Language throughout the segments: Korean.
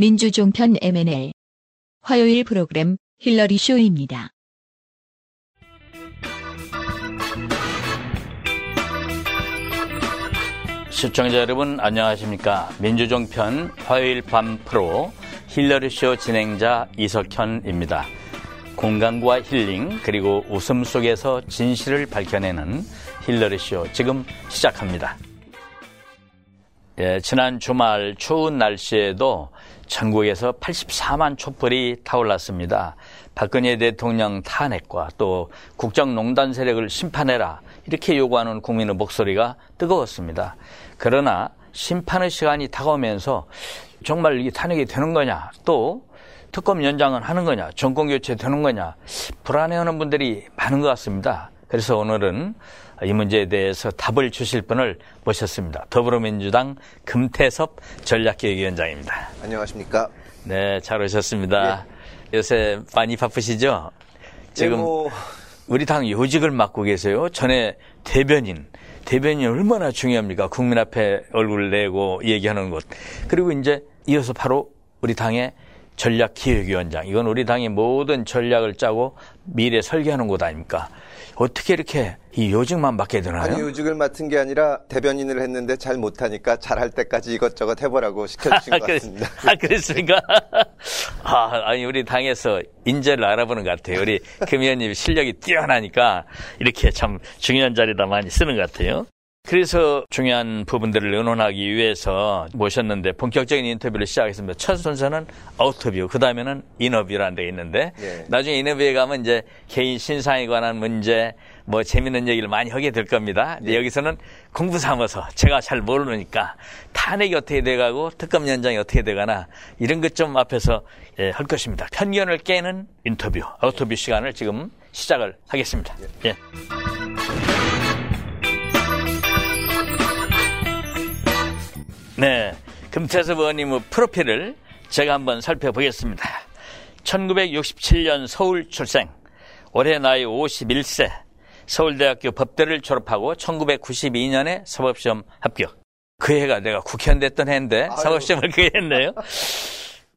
민주종편 MNL 화요일 프로그램 힐러리 쇼입니다. 시청자 여러분 안녕하십니까? 민주종편 화요일 밤 프로 힐러리 쇼 진행자 이석현입니다. 공감과 힐링 그리고 웃음 속에서 진실을 밝혀내는 힐러리 쇼 지금 시작합니다. 예, 지난 주말 추운 날씨에도 전국에서 84만 촛불이 타올랐습니다. 박근혜 대통령 탄핵과 또 국정농단 세력을 심판해라 이렇게 요구하는 국민의 목소리가 뜨거웠습니다. 그러나 심판의 시간이 다가오면서 정말 이게 탄핵이 되는 거냐 또 특검 연장은 하는 거냐 정권 교체 되는 거냐 불안해하는 분들이 많은 것 같습니다. 그래서 오늘은 이 문제에 대해서 답을 주실 분을 모셨습니다. 더불어민주당 금태섭 전략기획위원장입니다. 안녕하십니까? 네, 잘 오셨습니다. 예. 요새 많이 바쁘시죠? 지금 예, 뭐... 우리 당 요직을 맡고 계세요. 전에 대변인, 대변인이 얼마나 중요합니까? 국민 앞에 얼굴 내고 얘기하는 것. 그리고 이제 이어서 바로 우리 당의 전략기획위원장. 이건 우리 당의 모든 전략을 짜고 미래 설계하는 곳 아닙니까? 어떻게 이렇게 이 요직만 맡게 되나요? 아니 요직을 맡은 게 아니라 대변인을 했는데 잘 못하니까 잘할 때까지 이것저것 해보라고 시켜주신 것 같습니다. 아 그랬습니까? 아 아니 우리 당에서 인재를 알아보는 것 같아요. 우리 금 의원님 실력이 뛰어나니까 이렇게 참 중요한 자리다 많이 쓰는 것 같아요. 그래서 중요한 부분들을 의논하기 위해서 모셨는데 본격적인 인터뷰를 시작했습니다. 첫 순서는 outerview, 그 다음에는 인터뷰라는 데 있는데 예. 나중에 인터뷰에 가면 이제 개인 신상에 관한 문제, 뭐 재밌는 얘기를 많이 하게 될 겁니다. 예. 여기서는 공부 삼아서 제가 잘 모르니까 탄핵이 어떻게 돼가고 특검 연장이 어떻게 돼가나 이런 것 좀 앞에서 예, 할 것입니다. 편견을 깨는 인터뷰, outerview 시간을 지금 시작을 하겠습니다. 예. 네. 금태섭 의원님의 프로필을 제가 한번 살펴보겠습니다. 1967년 서울 출생, 올해 나이 51세, 서울대학교 법대를 졸업하고 1992년에 사법시험 합격. 그 해가 내가 국회의원 됐던 해인데 아유. 사법시험을 그해 했네요.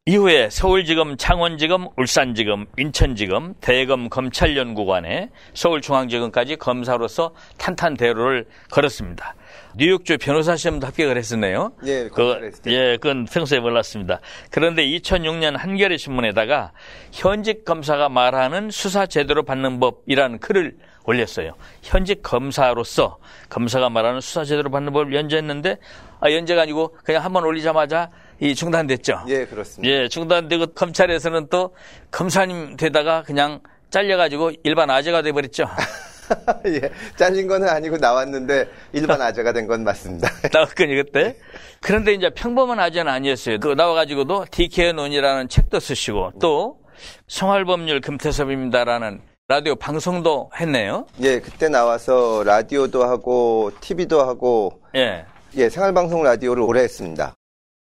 이후에 서울지검, 창원지검, 울산지검, 인천지검, 대검 검찰연구관에 서울중앙지검까지 검사로서 탄탄대로를 걸었습니다. 뉴욕주 변호사 시험도 합격을 했었네요. 예, 그, 예, 그건 평소에 몰랐습니다. 그런데 2006년 한겨레 신문에다가 현직 검사가 말하는 수사 제대로 받는 법이라는 글을 올렸어요. 현직 검사로서 검사가 말하는 수사 제대로 받는 법을 연재했는데 아, 연재가 아니고 그냥 한번 올리자마자 이 중단됐죠. 예, 그렇습니다. 예, 중단되고 검찰에서는 또 검사님 되다가 그냥 잘려가지고 일반 아재가 돼버렸죠. 예, 잘린 거는 아니고 나왔는데 일반 아재가 된 건 맞습니다. 나왔군요, 그때. 그런데 이제 평범한 아재는 아니었어요. 그 나와가지고도 DK 논이라는 책도 쓰시고 또 생활법률 금태섭입니다라는 라디오 방송도 했네요. 예, 그때 나와서 라디오도 하고 TV도 하고 예, 예 생활방송 라디오를 오래 했습니다.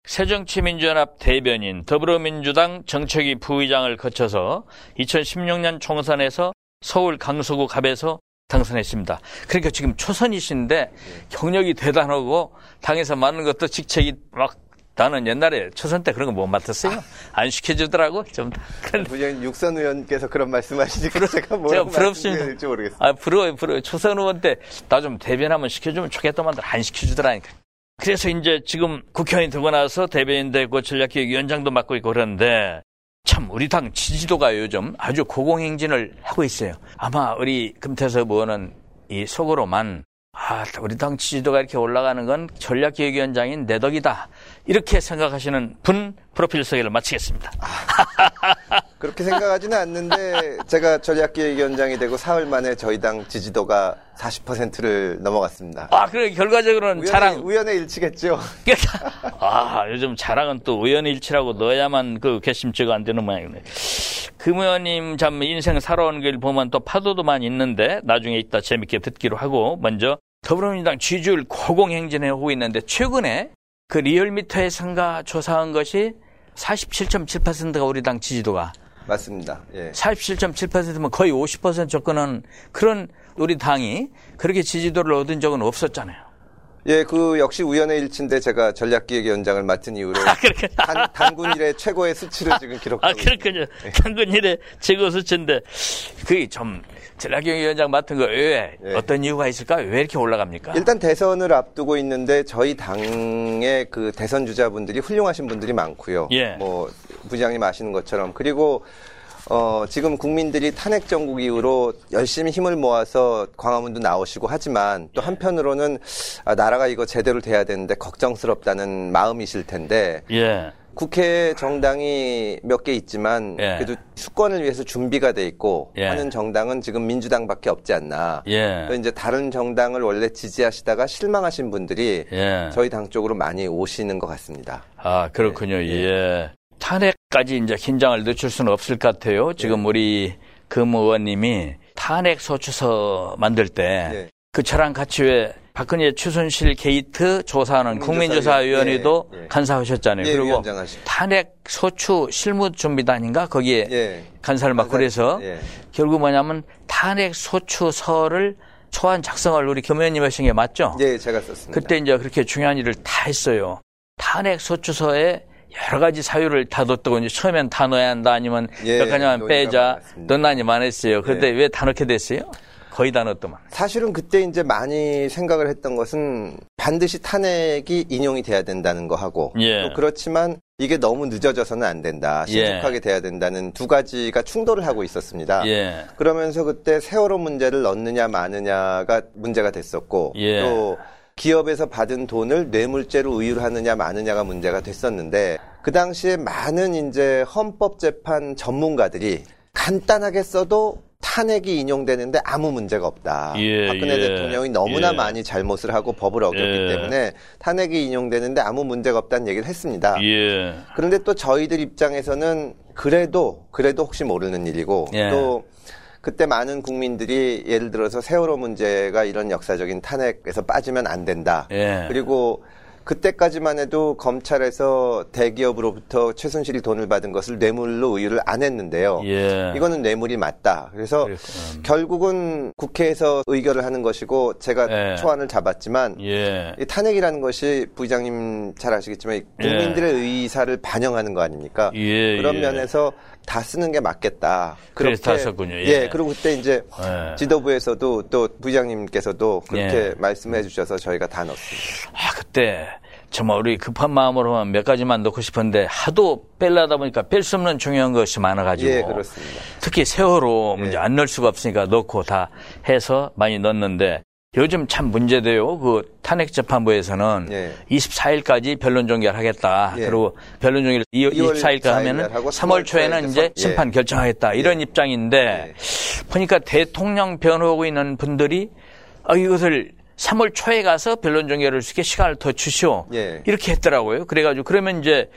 새정치민주연합 대변인, 더불어민주당 정책위 부의장을 거쳐서 2016년 총선에서 서울 강서구 갑에서 당선했습니다. 그러니까 지금 초선이신데 경력이 대단하고 당에서 많은 것도 직책이 막 나는 옛날에 초선 때 그런 거 못 맡았어요. 안 시켜주더라고. 좀. 그냥 육선 의원께서 그런 말씀하시니까 제가 뭐라고 말씀드릴지 모르겠어요. 아, 부러워요, 부러워요. 초선 의원 때 나 좀 대변 한번 시켜주면 좋겠다만 안 시켜주더라니까. 그래서 이제 지금 국회의원이 되고 나서 대변인 되고 전략기획위원장도 맡고 있고 그러는데 참 우리 당 지지도가 요즘 아주 고공행진을 하고 있어요. 아마 우리 금태섭 의원은 이 속으로만 아, 우리 당 지지도가 이렇게 올라가는 건 전략기획위원장인 내 덕이다. 이렇게 생각하시는 분 프로필 소개를 마치겠습니다. 아, 그렇게 생각하지는 않는데 제가 전략기획위원장이 되고 사흘 만에 저희 당 지지도가 40%를 넘어갔습니다. 아, 그래 결과적으로는 우연의, 자랑 우연의 일치겠죠. 아, 요즘 자랑은 또 우연의 일치라고 넣어야만 그 괘씸죄가 안 되는 모양이네. 금 의원님 참 인생 살아온 길 보면 또 파도도 많이 있는데 나중에 이따 재밌게 듣기로 하고 먼저 더불어민주당 지지율 고공행진해 오고 있는데 최근에 그 리얼미터에 상가 조사한 것이 47.7%가 우리 당 지지도가 맞습니다. 예. 47.7%면 거의 50% 접근한 그런 우리 당이 그렇게 지지도를 얻은 적은 없었잖아요. 예, 그 역시 우연의 일치인데 제가 전략기획 위원장을 맡은 이후로 아. 단, 단군 일의 최고의 수치를 지금 기록하고 아, 있습니다. 그렇군요. 당근 일에 최고 수치인데, 그게 좀, 전략경위원장 맡은 거 외에 예. 어떤 이유가 있을까요? 왜 이렇게 올라갑니까? 일단 대선을 앞두고 있는데 저희 당의 그 대선 주자분들이 훌륭하신 분들이 많고요. 예. 뭐 부장님 아시는 것처럼 그리고 어, 지금 국민들이 탄핵 정국 이후로 열심히 힘을 모아서 광화문도 나오시고 하지만 또 한편으로는 아, 나라가 이거 제대로 돼야 되는데 걱정스럽다는 마음이실 텐데 예. 국회 정당이 몇 개 있지만 예. 그래도 수권을 위해서 준비가 돼 있고 예. 하는 정당은 지금 민주당밖에 없지 않나. 예. 또 이제 다른 정당을 원래 지지하시다가 실망하신 분들이 예. 저희 당 쪽으로 많이 오시는 것 같습니다. 아, 그렇군요. 예. 탄핵까지 이제 긴장을 늦출 수는 없을 것 같아요. 지금 네. 우리 금 의원님이 탄핵 소추서 만들 때 예. 그 저랑 같이 왜 박근혜 최순실 게이트 조사하는 국민조사위원회도 예, 예. 간사하셨잖아요. 예, 그리고. 탄핵 소추 실무준비단인가 거기에 예. 간사를 맡고 그래서 예. 결국 뭐냐면 탄핵 소추서를 초안 작성을 우리 금 의원님 하신 게 맞죠? 예, 제가 썼습니다. 그때 이제 그렇게 중요한 일을 다 했어요. 탄핵 소추서에 여러 가지 사유를 다 뒀다고 이제 처음엔 다 넣어야 한다 아니면 예, 몇 가지만 빼자. 논란이 많았어요. 그런데 예. 왜다 넣게 됐어요? 거의 다 넣었더만. 사실은 그때 이제 많이 생각을 했던 것은 반드시 탄핵이 인용이 돼야 된다는 거 하고 예. 또 그렇지만 이게 너무 늦어져서는 안 된다. 신속하게 돼야 된다는 두 가지가 충돌을 하고 있었습니다. 예. 그러면서 그때 세월호 문제를 넣느냐 마느냐가 문제가 됐었고 예. 또 기업에서 받은 돈을 뇌물죄로 의율하느냐 마느냐가 문제가 됐었는데 그 당시에 많은 이제 헌법재판 전문가들이 간단하게 써도 탄핵이 인용되는데 아무 문제가 없다. 예, 박근혜 예, 대통령이 너무나 예. 많이 잘못을 하고 법을 어겼기 예. 때문에 탄핵이 인용되는데 아무 문제가 없다는 얘기를 했습니다. 예. 그런데 또 저희들 입장에서는 그래도 그래도 혹시 모르는 일이고 예. 또 그때 많은 국민들이 예를 들어서 세월호 문제가 이런 역사적인 탄핵에서 빠지면 안 된다. 예. 그리고 그때까지만 해도 검찰에서 대기업으로부터 최순실이 돈을 받은 것을 뇌물로 의율을 안 했는데요. 예. 이거는 뇌물이 맞다. 그래서 그랬구나. 결국은 국회에서 의결을 하는 것이고 제가 예. 초안을 잡았지만 예. 이 탄핵이라는 것이 부장님 잘 아시겠지만 이 국민들의 의사를 반영하는 거 아닙니까? 예, 그런 예. 면에서 다 쓰는 게 맞겠다. 그래서 다 썼군요. 예. 그리고 그때 이제 예. 지도부에서도 또 부장님께서도 그렇게 예. 말씀해 주셔서 저희가 다 넣었습니다. 아, 그때 정말 우리 급한 마음으로만 몇 가지만 넣고 싶은데 하도 뺄려다 보니까 뺄 수 없는 중요한 것이 많아가지고 예, 그렇습니다. 특히 세월호 문제 예. 안 넣을 수가 없으니까 넣고 다 해서 많이 넣었는데 요즘 참 문제돼요. 그 탄핵 재판부에서는 예. 24일까지 변론 종결 하겠다. 예. 그리고 변론 종결 2월 2월 24일까 하면은 4일 하고 3월 초에는 3월 이제 심판 결정하겠다. 이런 입장인데 예. 보니까 대통령 변호하고 있는 분들이 아, 이것을 3월 초에 가서 변론 종결을 수 있게 시간을 더 주시오. 예. 이렇게 했더라고요. 그래가지고 그러면 이제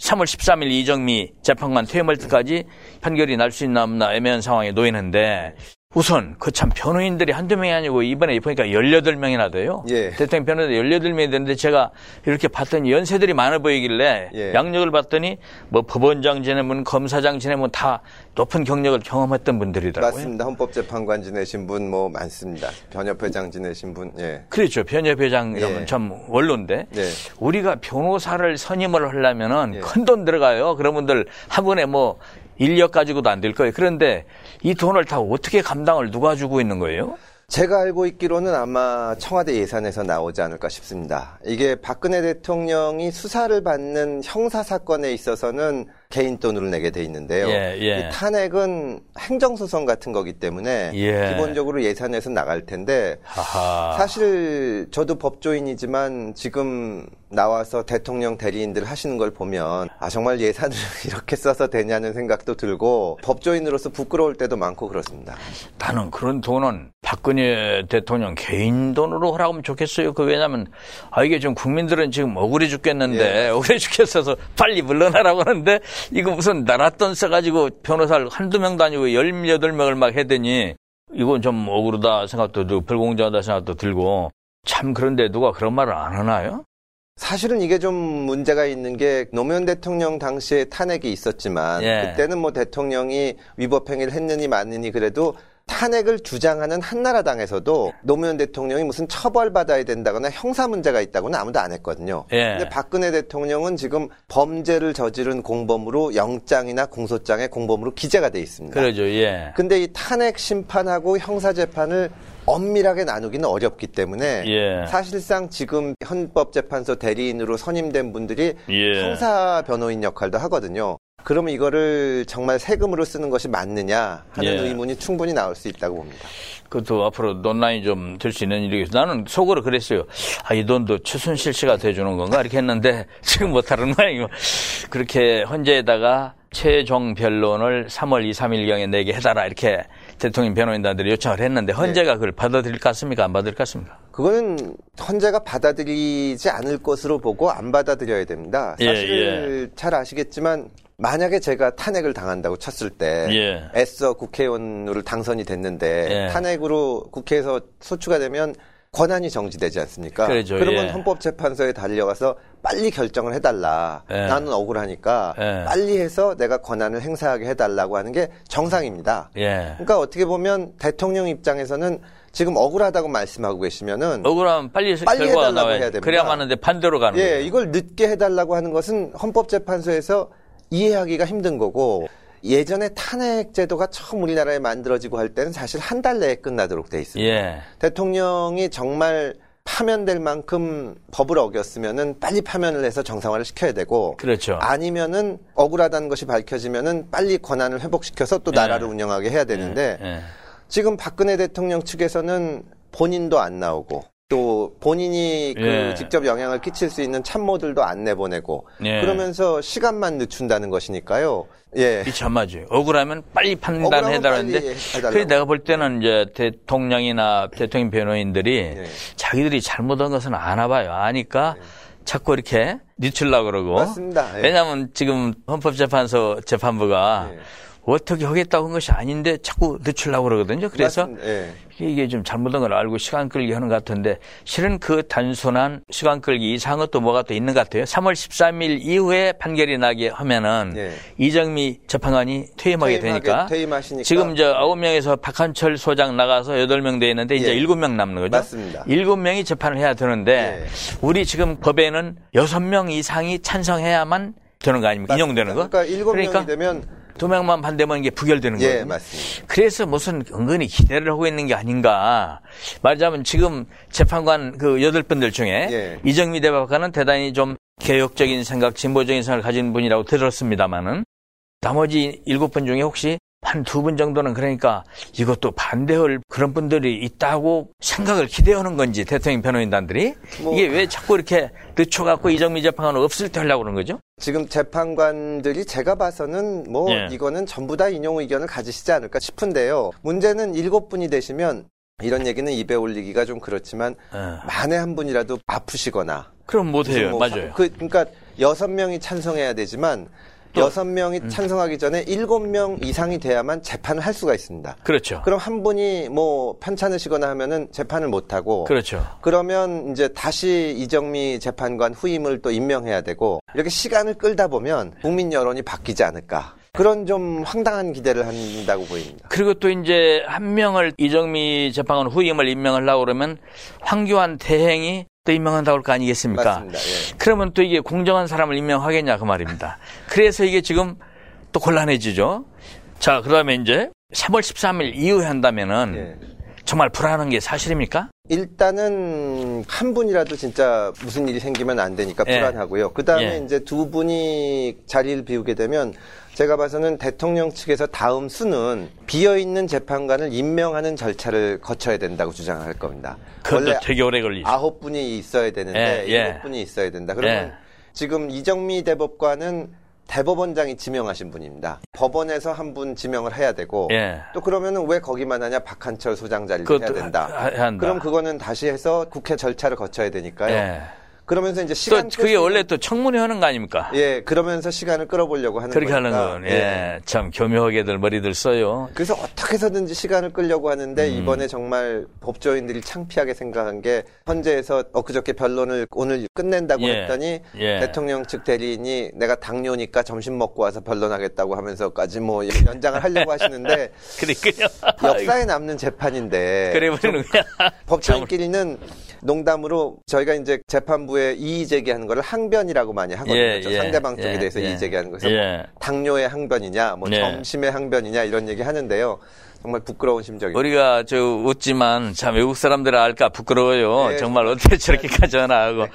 3월 13일 이정미 재판관 퇴임할 때까지 판결이 날 수 있나 없나 애매한 상황에 놓이는데 우선 그 참 변호인들이 한두 명이 아니고 이번에 보니까 18명이나 돼요. 예. 대통령 변호인들 18명이 되는데 제가 이렇게 봤더니 연세들이 많아 보이길래 예. 양력을 봤더니 뭐 법원장 지내면 검사장 지내면 다 높은 경력을 경험했던 분들이더라고요. 맞습니다. 헌법재판관 지내신 분 뭐 많습니다. 변협회장 지내신 분, 예. 그렇죠. 변협회장 이러면 예. 참 원로인데 네. 우리가 변호사를 선임을 하려면은 예. 큰돈 들어가요. 그런 분들 한 번에 뭐 인력 가지고도 안 될 거예요. 그런데 이 돈을 다 어떻게 감당을 누가 주고 있는 거예요? 제가 알고 있기로는 아마 청와대 예산에서 나오지 않을까 싶습니다. 이게 박근혜 대통령이 수사를 받는 형사 사건에 있어서는 개인 돈으로 내게 돼 있는데요. 예, 예. 이 탄핵은 행정소송 같은 거기 때문에 예. 기본적으로 예산에서 나갈 텐데 하하. 사실 저도 법조인이지만 지금 나와서 대통령 대리인들 하시는 걸 보면 아 정말 예산을 이렇게 써서 되냐는 생각도 들고 법조인으로서 부끄러울 때도 많고 그렇습니다. 나는 그런 돈은 박근혜 대통령 개인 돈으로 하라면 좋겠어요. 그 왜냐면 아 이게 좀 국민들은 지금 억울해 죽겠는데 예. 억울해 죽겠어서 빨리 물러나라고 하는데 이거 무슨 나라 돈 써가지고 변호사를 한두 명도 아니고 열여덟 명을 막 해대니 이건 좀 억울하다 생각도 들고 불공정하다 생각도 들고 참 그런데 누가 그런 말을 안 하나요? 사실은 이게 좀 문제가 있는 게 노무현 대통령 당시에 탄핵이 있었지만 예. 그때는 뭐 대통령이 위법 행위를 했느니 마느니 그래도 탄핵을 주장하는 한나라당에서도 노무현 대통령이 무슨 처벌받아야 된다거나 형사 문제가 있다고는 아무도 안 했거든요. 예. 근데 박근혜 대통령은 지금 범죄를 저지른 공범으로 영장이나 공소장에 공범으로 기재가 돼 있습니다. 그러죠. 예. 근데 이 탄핵 심판하고 형사 재판을 엄밀하게 나누기는 어렵기 때문에 예. 사실상 지금 헌법재판소 대리인으로 선임된 분들이 예. 형사 변호인 역할도 하거든요. 그러면 이거를 정말 세금으로 쓰는 것이 맞느냐 하는 예. 의문이 충분히 나올 수 있다고 봅니다. 그것도 앞으로 논란이 좀 될 수 있는 일이겠어. 나는 속으로 그랬어요. 아, 이 돈도 최순실 씨가 대주는 건가? 이렇게 했는데 지금 못하는 모양이고. 그렇게 헌재에다가 최종 변론을 3월 2, 3일경에 내게 해달라. 이렇게 대통령 변호인단들이 요청을 했는데 헌재가 그걸 받아들일 것 같습니까? 안 받을 것 같습니까? 그거는 헌재가 받아들이지 않을 것으로 보고 안 받아들여야 됩니다. 예, 사실 잘 아시겠지만 만약에 제가 탄핵을 당한다고 쳤을 때 예. 애써 국회의원으로 당선이 됐는데 예. 탄핵으로 국회에서 소추가 되면 권한이 정지되지 않습니까? 그렇죠, 그러면 예. 헌법재판소에 달려가서 빨리 결정을 해달라. 예. 나는 억울하니까 예. 빨리 해서 내가 권한을 행사하게 해달라고 하는 게 정상입니다. 예. 그러니까 어떻게 보면 대통령 입장에서는 지금 억울하다고 말씀하고 계시면은 억울하면 빨리, 빨리 해달라고 나와야 해야 돼. 됩니다. 그래야 하는데 반대로 가는 예, 거예요. 이걸 늦게 해달라고 하는 것은 헌법재판소에서 이해하기가 힘든 거고 예전에 탄핵 제도가 처음 우리나라에 만들어지고 할 때는 사실 한 달 내에 끝나도록 돼 있습니다. 예. 대통령이 정말 파면될 만큼 법을 어겼으면은 빨리 파면을 해서 정상화를 시켜야 되고 그렇죠. 아니면은 억울하다는 것이 밝혀지면은 빨리 권한을 회복시켜서 또 예. 나라를 운영하게 해야 되는데 예. 지금 박근혜 대통령 측에서는 본인도 안 나오고 또 본인이 그 예. 직접 영향을 끼칠 수 있는 참모들도 안 내보내고 예. 그러면서 시간만 늦춘다는 것이니까요. 예. 이 참 맞아요. 억울하면 빨리 판단해달라는데. 그래 내가 볼 때는 이제 대통령이나 대통령 변호인들이 예. 자기들이 잘못한 것은 아나봐요. 아니까 자꾸 이렇게 늦추려고 그러고. 맞습니다. 예. 왜냐하면 지금 헌법재판소 재판부가 예. 어떻게 하겠다고 한 것이 아닌데 자꾸 늦추려고 그러거든요. 그래서 맞습니다. 예. 이게 좀 잘못한 걸 알고 시간 끌기 하는 것 같은데 실은 그 단순한 시간 끌기 이상은 또 뭐가 또 있는 것 같아요. 3월 13일 이후에 판결이 나게 하면은 예. 이정미 재판관이 퇴임하게 퇴임하게- 되니까 퇴임하시니까. 지금 이제 9명에서 박한철 소장 나가서 8명 돼 있는데 이제 예. 7명 남는 거죠. 맞습니다. 7명이 재판을 해야 되는데 예. 우리 지금 법에는 6명 이상이 찬성해야만 되는 거 아닙니까? 인용되는 거. 그러니까 일곱 명이 되면 두 명만 반대면 이게 부결되는 예, 거예요. 맞습니다. 그래서 무슨 은근히 기대를 하고 있는 게 아닌가. 말하자면 지금 재판관 그 여덟 분들 중에 예. 이정미 대법관은 대단히 좀 개혁적인 생각, 진보적인 생각을 가진 분이라고 들었습니다만은 나머지 일곱 분 중에 혹시 한 두 분 정도는 그러니까 이것도 반대할 그런 분들이 있다고 생각을 기대하는 건지 대통령 변호인단들이 뭐- 이게 왜 자꾸 이렇게 늦춰갖고 이정미 재판관을 없을 때 하려고 그러는 거죠? 지금 재판관들이 제가 봐서는 뭐 예. 이거는 전부 다 인용 의견을 가지시지 않을까 싶은데요. 문제는 일곱 분이 되시면 이런 얘기는 입에 올리기가 좀 그렇지만 예. 만에 한 분이라도 아프시거나 그럼 못해요. 뭐 맞아요. 그, 그러니까 여섯 명이 찬성해야 되지만 여섯 명이 음. 찬성하기 전에 일곱 명 이상이 돼야만 재판을 할 수가 있습니다. 그렇죠. 그럼 한 분이 뭐 편찮으시거나 하면은 재판을 못 하고 그렇죠. 그러면 이제 다시 이정미 재판관 후임을 또 임명해야 되고 이렇게 시간을 끌다 보면 국민 여론이 바뀌지 않을까 그런 좀 황당한 기대를 한다고 보입니다. 그리고 또 이제 한 명을 이정미 재판관 후임을 임명하려고 그러면 황교안 대행이 또 임명한다고 할 거 아니겠습니까? 맞습니다. 예. 그러면 또 이게 공정한 사람을 임명하겠냐 그 말입니다. 그래서 이게 지금 또 곤란해지죠. 자, 그다음에 이제 3월 13일 이후에 한다면은 예. 정말 불안한 게 사실입니까? 일단은 한 분이라도 진짜 무슨 일이 생기면 안 되니까 예. 불안하고요. 그 다음에 예. 이제 두 분이 자리를 비우게 되면 제가 봐서는 대통령 측에서 다음 수는 비어 있는 재판관을 임명하는 절차를 거쳐야 된다고 주장할 겁니다. 그것도 되게 오래 걸리죠. 아홉 분이 있어야 되는데 예, 예. 일곱 분이 있어야 된다. 그러면 예. 지금 이정미 대법관은 대법원장이 지명하신 분입니다. 법원에서 한 분 지명을 해야 되고 예. 또 그러면은 왜 거기만 하냐 박한철 소장 자리를 해야 된다. 하- 한다. 그럼 그거는 다시 해서 국회 절차를 거쳐야 되니까요. 예. 그러면서 이제 또 시간 그게 끌수 원래 또 청문회 하는 거 아닙니까? 예 그러면서 시간을 끌어보려고 하는 그렇게 하는 거니까. 건, 예, 참 교묘하게들 머리들 써요. 그래서 어떻게 해서든지 시간을 끌려고 하는데 음. 이번에 정말 법조인들이 창피하게 생각한 게 헌재에서 엊그저께 변론을 오늘 끝낸다고 예. 했더니 예. 대통령 측 대리인이 내가 당뇨니까 점심 먹고 와서 변론하겠다고 하면서까지 뭐 연장을 하려고 하시는데 그러니까요. 역사에 남는 재판인데 그래 거야. 법조인끼리는 농담으로 저희가 이제 재판부에 이의 제기하는 거를 항변이라고 많이 하거든요. 예, 저 예, 상대방 쪽에 예, 대해서 예. 이의 제기하는 거에서 예. 당뇨의 항변이냐, 뭐 예. 점심의 항변이냐 이런 얘기 하는데요. 정말 부끄러운 심정이에요. 우리가 저 웃지만 참 외국 사람들 알까 부끄러워요. 네, 정말 어떻게 저렇게까지 전화하고.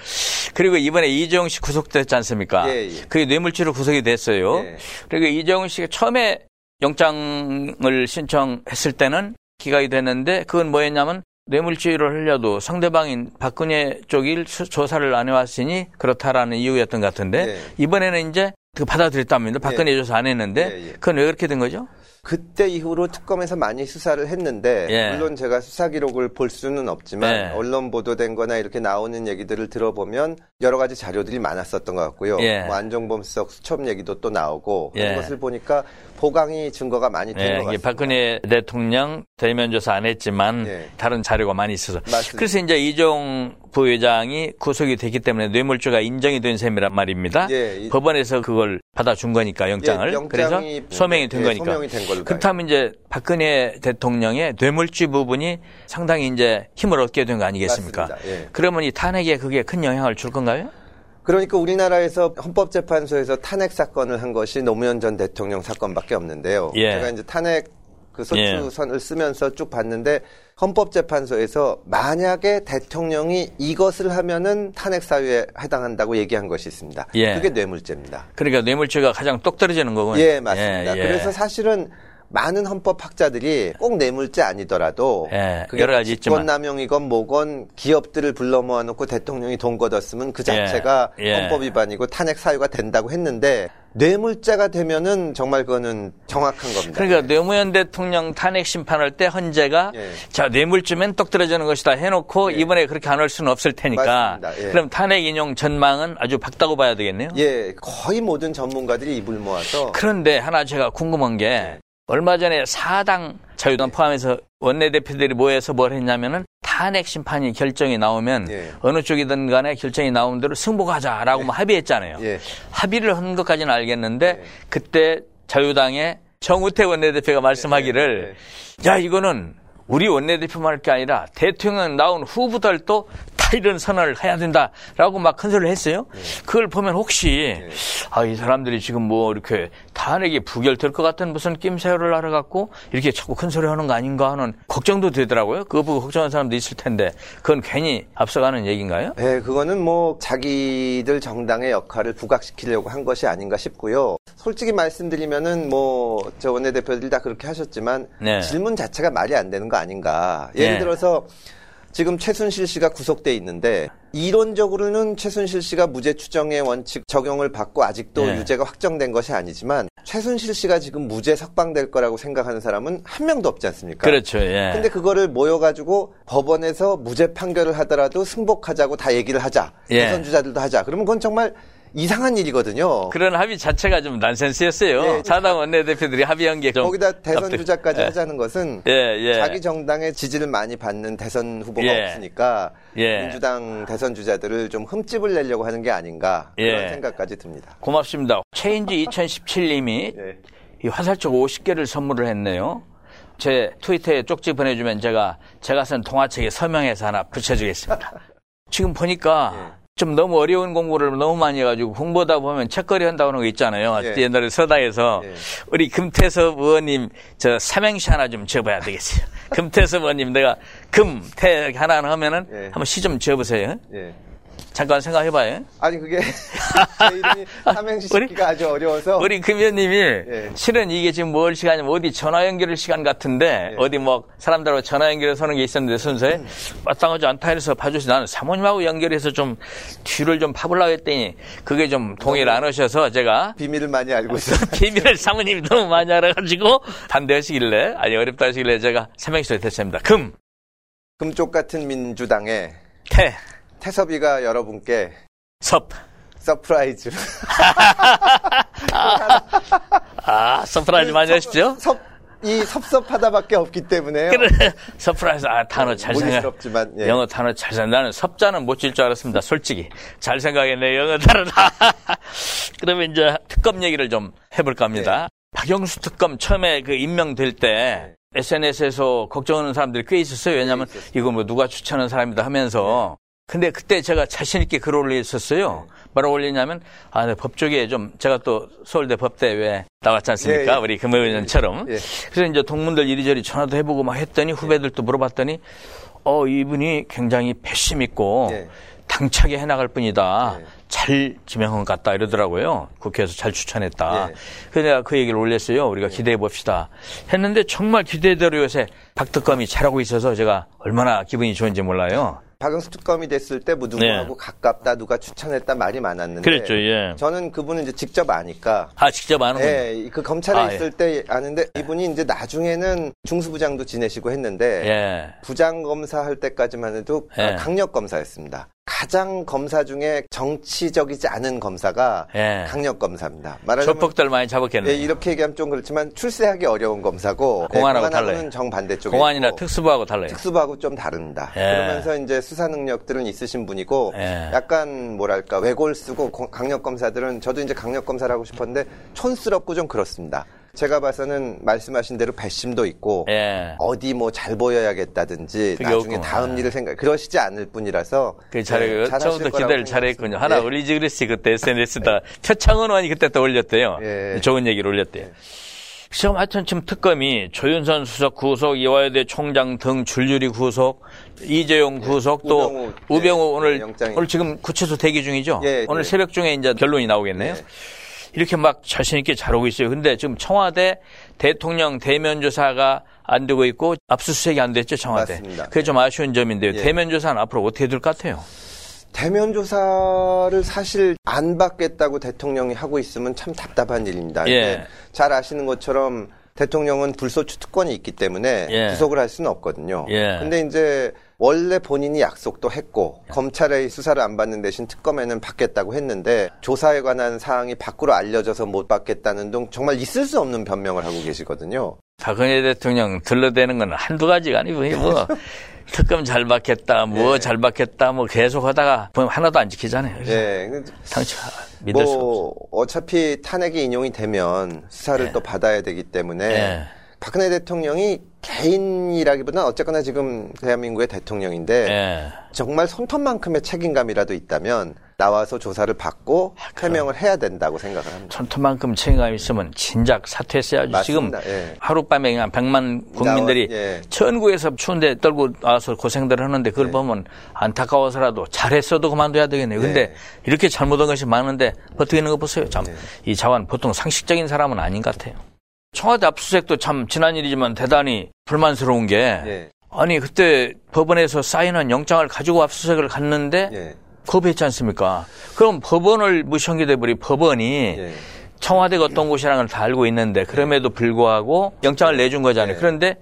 그리고 이번에 이재용 씨 구속됐지 않습니까? 예, 예. 그게 뇌물죄로 구속이 됐어요. 예. 그리고 이재용 씨가 처음에 영장을 신청했을 때는 기각이 됐는데 그건 뭐였냐면 뇌물죄를 하려도 상대방인 박근혜 쪽이 수- 조사를 안 해왔으니 그렇다라는 이유였던 것 같은데 예. 이번에는 이제 그 받아들였답니다. 박근혜 조사 안 했는데 예, 예. 그건 왜 그렇게 된 거죠? 그때 이후로 특검에서 많이 수사를 했는데 예. 물론 제가 수사 기록을 볼 수는 없지만 예. 언론 보도된 거나 이렇게 나오는 얘기들을 들어보면 여러 가지 자료들이 많았었던 것 같고요. 예. 뭐 안종범 수석 수첩 얘기도 또 나오고 예. 그런 것을 보니까 보강이 증거가 많이 된 예, 것 같습니다. 박근혜 대통령 대면 조사 안 했지만 예. 다른 자료가 많이 있어서 맞습니다. 그래서 이제 이종 부회장이 구속이 됐기 때문에 뇌물죄가 인정이 된 셈이란 말입니다. 예, 이- 법원에서 그걸 받아준 거니까 영장을 예, 그래서 소명이 된 예, 거니까 소명이 된 걸로 그렇다면 이제 박근혜 대통령의 뇌물죄 부분이 상당히 이제 힘을 얻게 된 거 아니겠습니까? 예. 그러면 이 탄핵에 그게 큰 영향을 줄 건가요? 그러니까 우리나라에서 헌법재판소에서 탄핵 사건을 한 것이 노무현 전 대통령 사건밖에 없는데요. 예. 제가 이제 탄핵 그 예. 소추선을 쓰면서 쭉 봤는데 헌법재판소에서 만약에 대통령이 이것을 하면은 탄핵 사유에 해당한다고 얘기한 것이 있습니다. 예. 그게 뇌물죄입니다. 그러니까 뇌물죄가 가장 똑 떨어지는 거군요. 예, 맞습니다. 예, 예. 그래서 사실은 많은 헌법학자들이 꼭 뇌물죄 아니더라도 예, 여러 가지 있지만. 직권남용이건 뭐건 기업들을 불러 모아놓고 대통령이 돈 걷었으면 그 자체가 예, 예. 헌법 위반이고 탄핵 사유가 된다고 했는데 뇌물죄가 되면은 정말 그거는 정확한 겁니다. 그러니까 노무현 대통령 탄핵 심판할 때 헌재가 예. 자 뇌물주면 똑 떨어지는 것이다 해놓고 이번에 그렇게 안 할 수는 없을 테니까. 예. 그럼 탄핵 인용 전망은 아주 밝다고 봐야 되겠네요. 예, 거의 모든 전문가들이 입을 모아서 그런데 하나 제가 궁금한 게 얼마 전에 사당 자유당 포함해서 원내대표들이 모여서 뭘 했냐면은 탄핵 심판이 결정이 나오면 예. 어느 쪽이든 간에 결정이 나온 대로 승복하자라고 뭐 합의했잖아요. 예. 합의를 한 것까지는 알겠는데 그때 자유당의 정우택 원내대표가 말씀하기를 야 이거는 우리 원내대표만 할 게 아니라 대통령 나온 후보들도 다 이런 선언을 해야 된다라고 막 큰 소리를 했어요. 그걸 보면 혹시 아이 사람들이 지금 뭐 이렇게 탄핵이 부결될 것 같은 무슨 낌새를 알아갖고 이렇게 자꾸 큰 소리 하는 거 아닌가 하는 걱정도 되더라고요. 그거 보고 걱정하는 사람도 있을 텐데 그건 괜히 앞서가는 얘기인가요? 네, 그거는 뭐 자기들 정당의 역할을 부각시키려고 한 것이 아닌가 싶고요. 솔직히 말씀드리면은 뭐 저 원내대표들이 다 그렇게 하셨지만 네. 질문 자체가 말이 안 되는 거 아닌가. 예를 네. 들어서 지금 최순실 씨가 구속돼 있는데 이론적으로는 최순실 씨가 무죄 추정의 원칙 적용을 받고 아직도 네. 유죄가 확정된 것이 아니지만 최순실 씨가 지금 무죄 석방될 거라고 생각하는 사람은 한 명도 없지 않습니까? 그렇죠. 예. 근데 그거를 모여 가지고 법원에서 무죄 판결을 하더라도 승복하자고 다 얘기를 하자. 예. 대선 주자들도 하자. 그러면 그건 정말 이상한 일이거든요. 그런 합의 자체가 좀 난센스였어요. 예. 사당 원내대표들이 합의한 게 좀. 거기다 대선 주자까지 예. 하자는 것은 예, 예. 자기 정당의 지지를 많이 받는 대선 후보가 예. 없으니까 예. 민주당 대선 주자들을 좀 흠집을 내려고 하는 게 아닌가 그런 예. 생각까지 듭니다. 고맙습니다. 체인지 2017님이 예. 이 화살촉 50개를 선물을 했네요. 제 트위터에 쪽지 보내주면 제가 제가 쓴 동화책에 서명해서 하나 붙여주겠습니다. 지금 보니까 예. 좀 너무 어려운 공부를 너무 많이 해가지고 공부하다 보면 책거리 한다고 하는 거 있잖아요. 예. 옛날에 서당에서 예. 우리 금태섭 의원님 저 삼행시 하나 좀 지어봐야 되겠어요. 금태섭 의원님 내가 금 태 하나 하면은 예. 한번 시좀 지어보세요. 예. 잠깐 생각해봐요. 아니 그게 제 이름이 삼행시 우리- 씻기가 아주 어려워서 우리 금 의원님이 예. 실은 이게 지금 뭘 시간이면 어디 전화 연결 시간 같은데 예. 어디 뭐 사람들하고 전화 연결해서 하는 게 있었는데 순서에 음. 마땅하지 않다 해서 봐주시 나는 사모님하고 연결해서 좀 뒤를 좀 파보려고 했더니 그게 좀 동의를 안 하셔서 제가 비밀을 많이 알고 있어요. 비밀을 사모님이 너무 많이 알아가지고 반대하시길래 아니 어렵다 하시길래 제가 삼행시로 됐습니다. 금, 금쪽 같은 민주당에 태, 태섭이가 여러분께 섭. surprise. 아, surprise 많이 하십시오. 섭, 이 섭섭하다밖에 없기 때문에요. 그래. surprise. 아, 단어 잘 생각. 예. 영어 단어 잘 생각. 나는 섭자는 못 질 줄 알았습니다. 솔직히. 잘 생각했네. 영어 단어다. 그러면 이제 특검 얘기를 좀 해볼까 합니다. 박영수 특검 처음에 그 임명될 때 SNS에서 걱정하는 사람들이 꽤 있었어요. 왜냐하면 네, 있었어요. 이거 뭐 누가 추천한 사람이다 하면서. 근데 그때 제가 자신있게 글을 올렸었어요. 네. 뭐라고 올리냐면, 아, 네, 법조계에 좀, 제가 또 서울대 법대에 나왔지 않습니까? 예, 예. 우리 금의원처럼. 예. 그래서 이제 동문들 이리저리 전화도 해보고 막 했더니 후배들도 물어봤더니, 어, 이분이 굉장히 배심 있고, 예. 당차게 해나갈 뿐이다. 예. 잘 지명한 것 같다 이러더라고요. 국회에서 잘 추천했다. 예. 그래서 내가 그 얘기를 올렸어요. 우리가 기대해 봅시다. 했는데 정말 기대대로 요새 박특검이 잘하고 있어서 제가 얼마나 기분이 좋은지 몰라요. 박영수 특검이 됐을 때 뭐 누구하고 가깝다, 누가 추천했다 말이 많았는데. 네. 그랬죠, 예. 저는 그분은 이제 직접 아니까. 아, 직접 아는군요. 예, 그 검찰에 아, 있을 때 아는데 이분이 이제 나중에는 중수부장도 지내시고 했는데 예. 부장 검사 할 때까지만 해도 예. 강력 검사였습니다. 가장 검사 중에 정치적이지 않은 검사가 예. 강력 검사입니다. 말하자면 조폭들 많이 잡았겠네. 예, 이렇게 얘기하면 좀 그렇지만 출세하기 어려운 검사고 공안하고 예, 달라요. 정반대쪽에 공안이나 특수부하고 달라요. 특수부하고 좀 다릅니다. 예. 그러면서 이제 수사 능력들은 있으신 분이고 예. 약간 뭐랄까 외골 쓰고 고- 강력 검사들은 저도 이제 강력 검사를 하고 싶었는데 촌스럽고 좀 그렇습니다. 제가 봐서는 말씀하신 대로 배심도 있고 예. 어디 뭐 잘 보여야겠다든지 나중에 없구나. 다음 일을 생각 그러시지 않을 뿐이라서 그 잘해, 네, 잘하실 처음부터 거라고 기대를. 잘했군요. 하나 예. 올리지 그랬지, 그때 SNS다. 표창원 의원이 그때 또 올렸대요. 예. 좋은 얘기를 올렸대요. 지금 하여튼 지금 특검이 조윤선 수석 구속, 이화여대 총장 등 줄줄이 구속, 이재용 구속, 또 우병우, 우병우 예, 오늘, 영장이. 오늘 지금 구치소 대기 중이죠? 예, 오늘 예. 새벽 중에 이제 결론이 나오겠네요. 예. 이렇게 막 자신있게 잘하고 있어요. 근데 지금 청와대 대통령 대면 조사가 안 되고 있고 압수수색이 안 됐죠, 청와대. 맞습니다. 그게 좀 아쉬운 점인데요. 예. 대면 조사는 앞으로 어떻게 될 것 같아요? 대면 조사를 사실 안 받겠다고 대통령이 하고 있으면 참 답답한 일입니다. 예. 잘 아시는 것처럼 대통령은 불소추 특권이 있기 때문에 예. 구속을 할 수는 없거든요. 예. 근데 이제 원래 본인이 약속도 했고 검찰의 수사를 안 받는 대신 특검에는 받겠다고 했는데 조사에 관한 사항이 밖으로 알려져서 못 받겠다는 등 정말 있을 수 없는 변명을 하고 계시거든요. 박근혜 대통령 들러대는 건 한두 가지가 아니고 뭐 특검 잘 받겠다, 뭐 예. 잘 받겠다, 뭐 계속 하다가 보면 하나도 안 지키잖아요. 예. 당초 믿을 수 없어. 뭐 어차피 탄핵이 인용이 되면 수사를 예. 또 받아야 되기 때문에 예. 박근혜 대통령이 개인이라기보다는 어쨌거나 지금 대한민국의 대통령인데 예. 정말 손톱만큼의 책임감이라도 있다면 나와서 조사를 받고 해명을 해야 된다고 생각을 합니다. 천토만큼 책임감 있으면 진작 사퇴했어야지. 지금 맞습니다. 예. 하룻밤에 그냥 100만 국민들이 나와- 예. 천국에서 추운데 떨고 와서 고생들 하는데 그걸 예. 보면 안타까워서라도 잘했어도 그만둬야 되겠네요. 근데 예. 이렇게 잘못한 것이 많은데 버티는 거 보세요. 참, 이 자완 보통 상식적인 사람은 아닌 것 같아요. 청와대 압수수색도 참 지난 일이지만 대단히 불만스러운 게 예. 아니 그때 법원에서 사인한 영장을 가지고 압수수색을 갔는데 예. 거부했지 않습니까? 그럼 법원을 무시하게 돼버리 법원이 예. 청와대가 어떤 곳이라는 걸 다 알고 있는데 그럼에도 불구하고 영장을 내준 거잖아요. 네. 그런데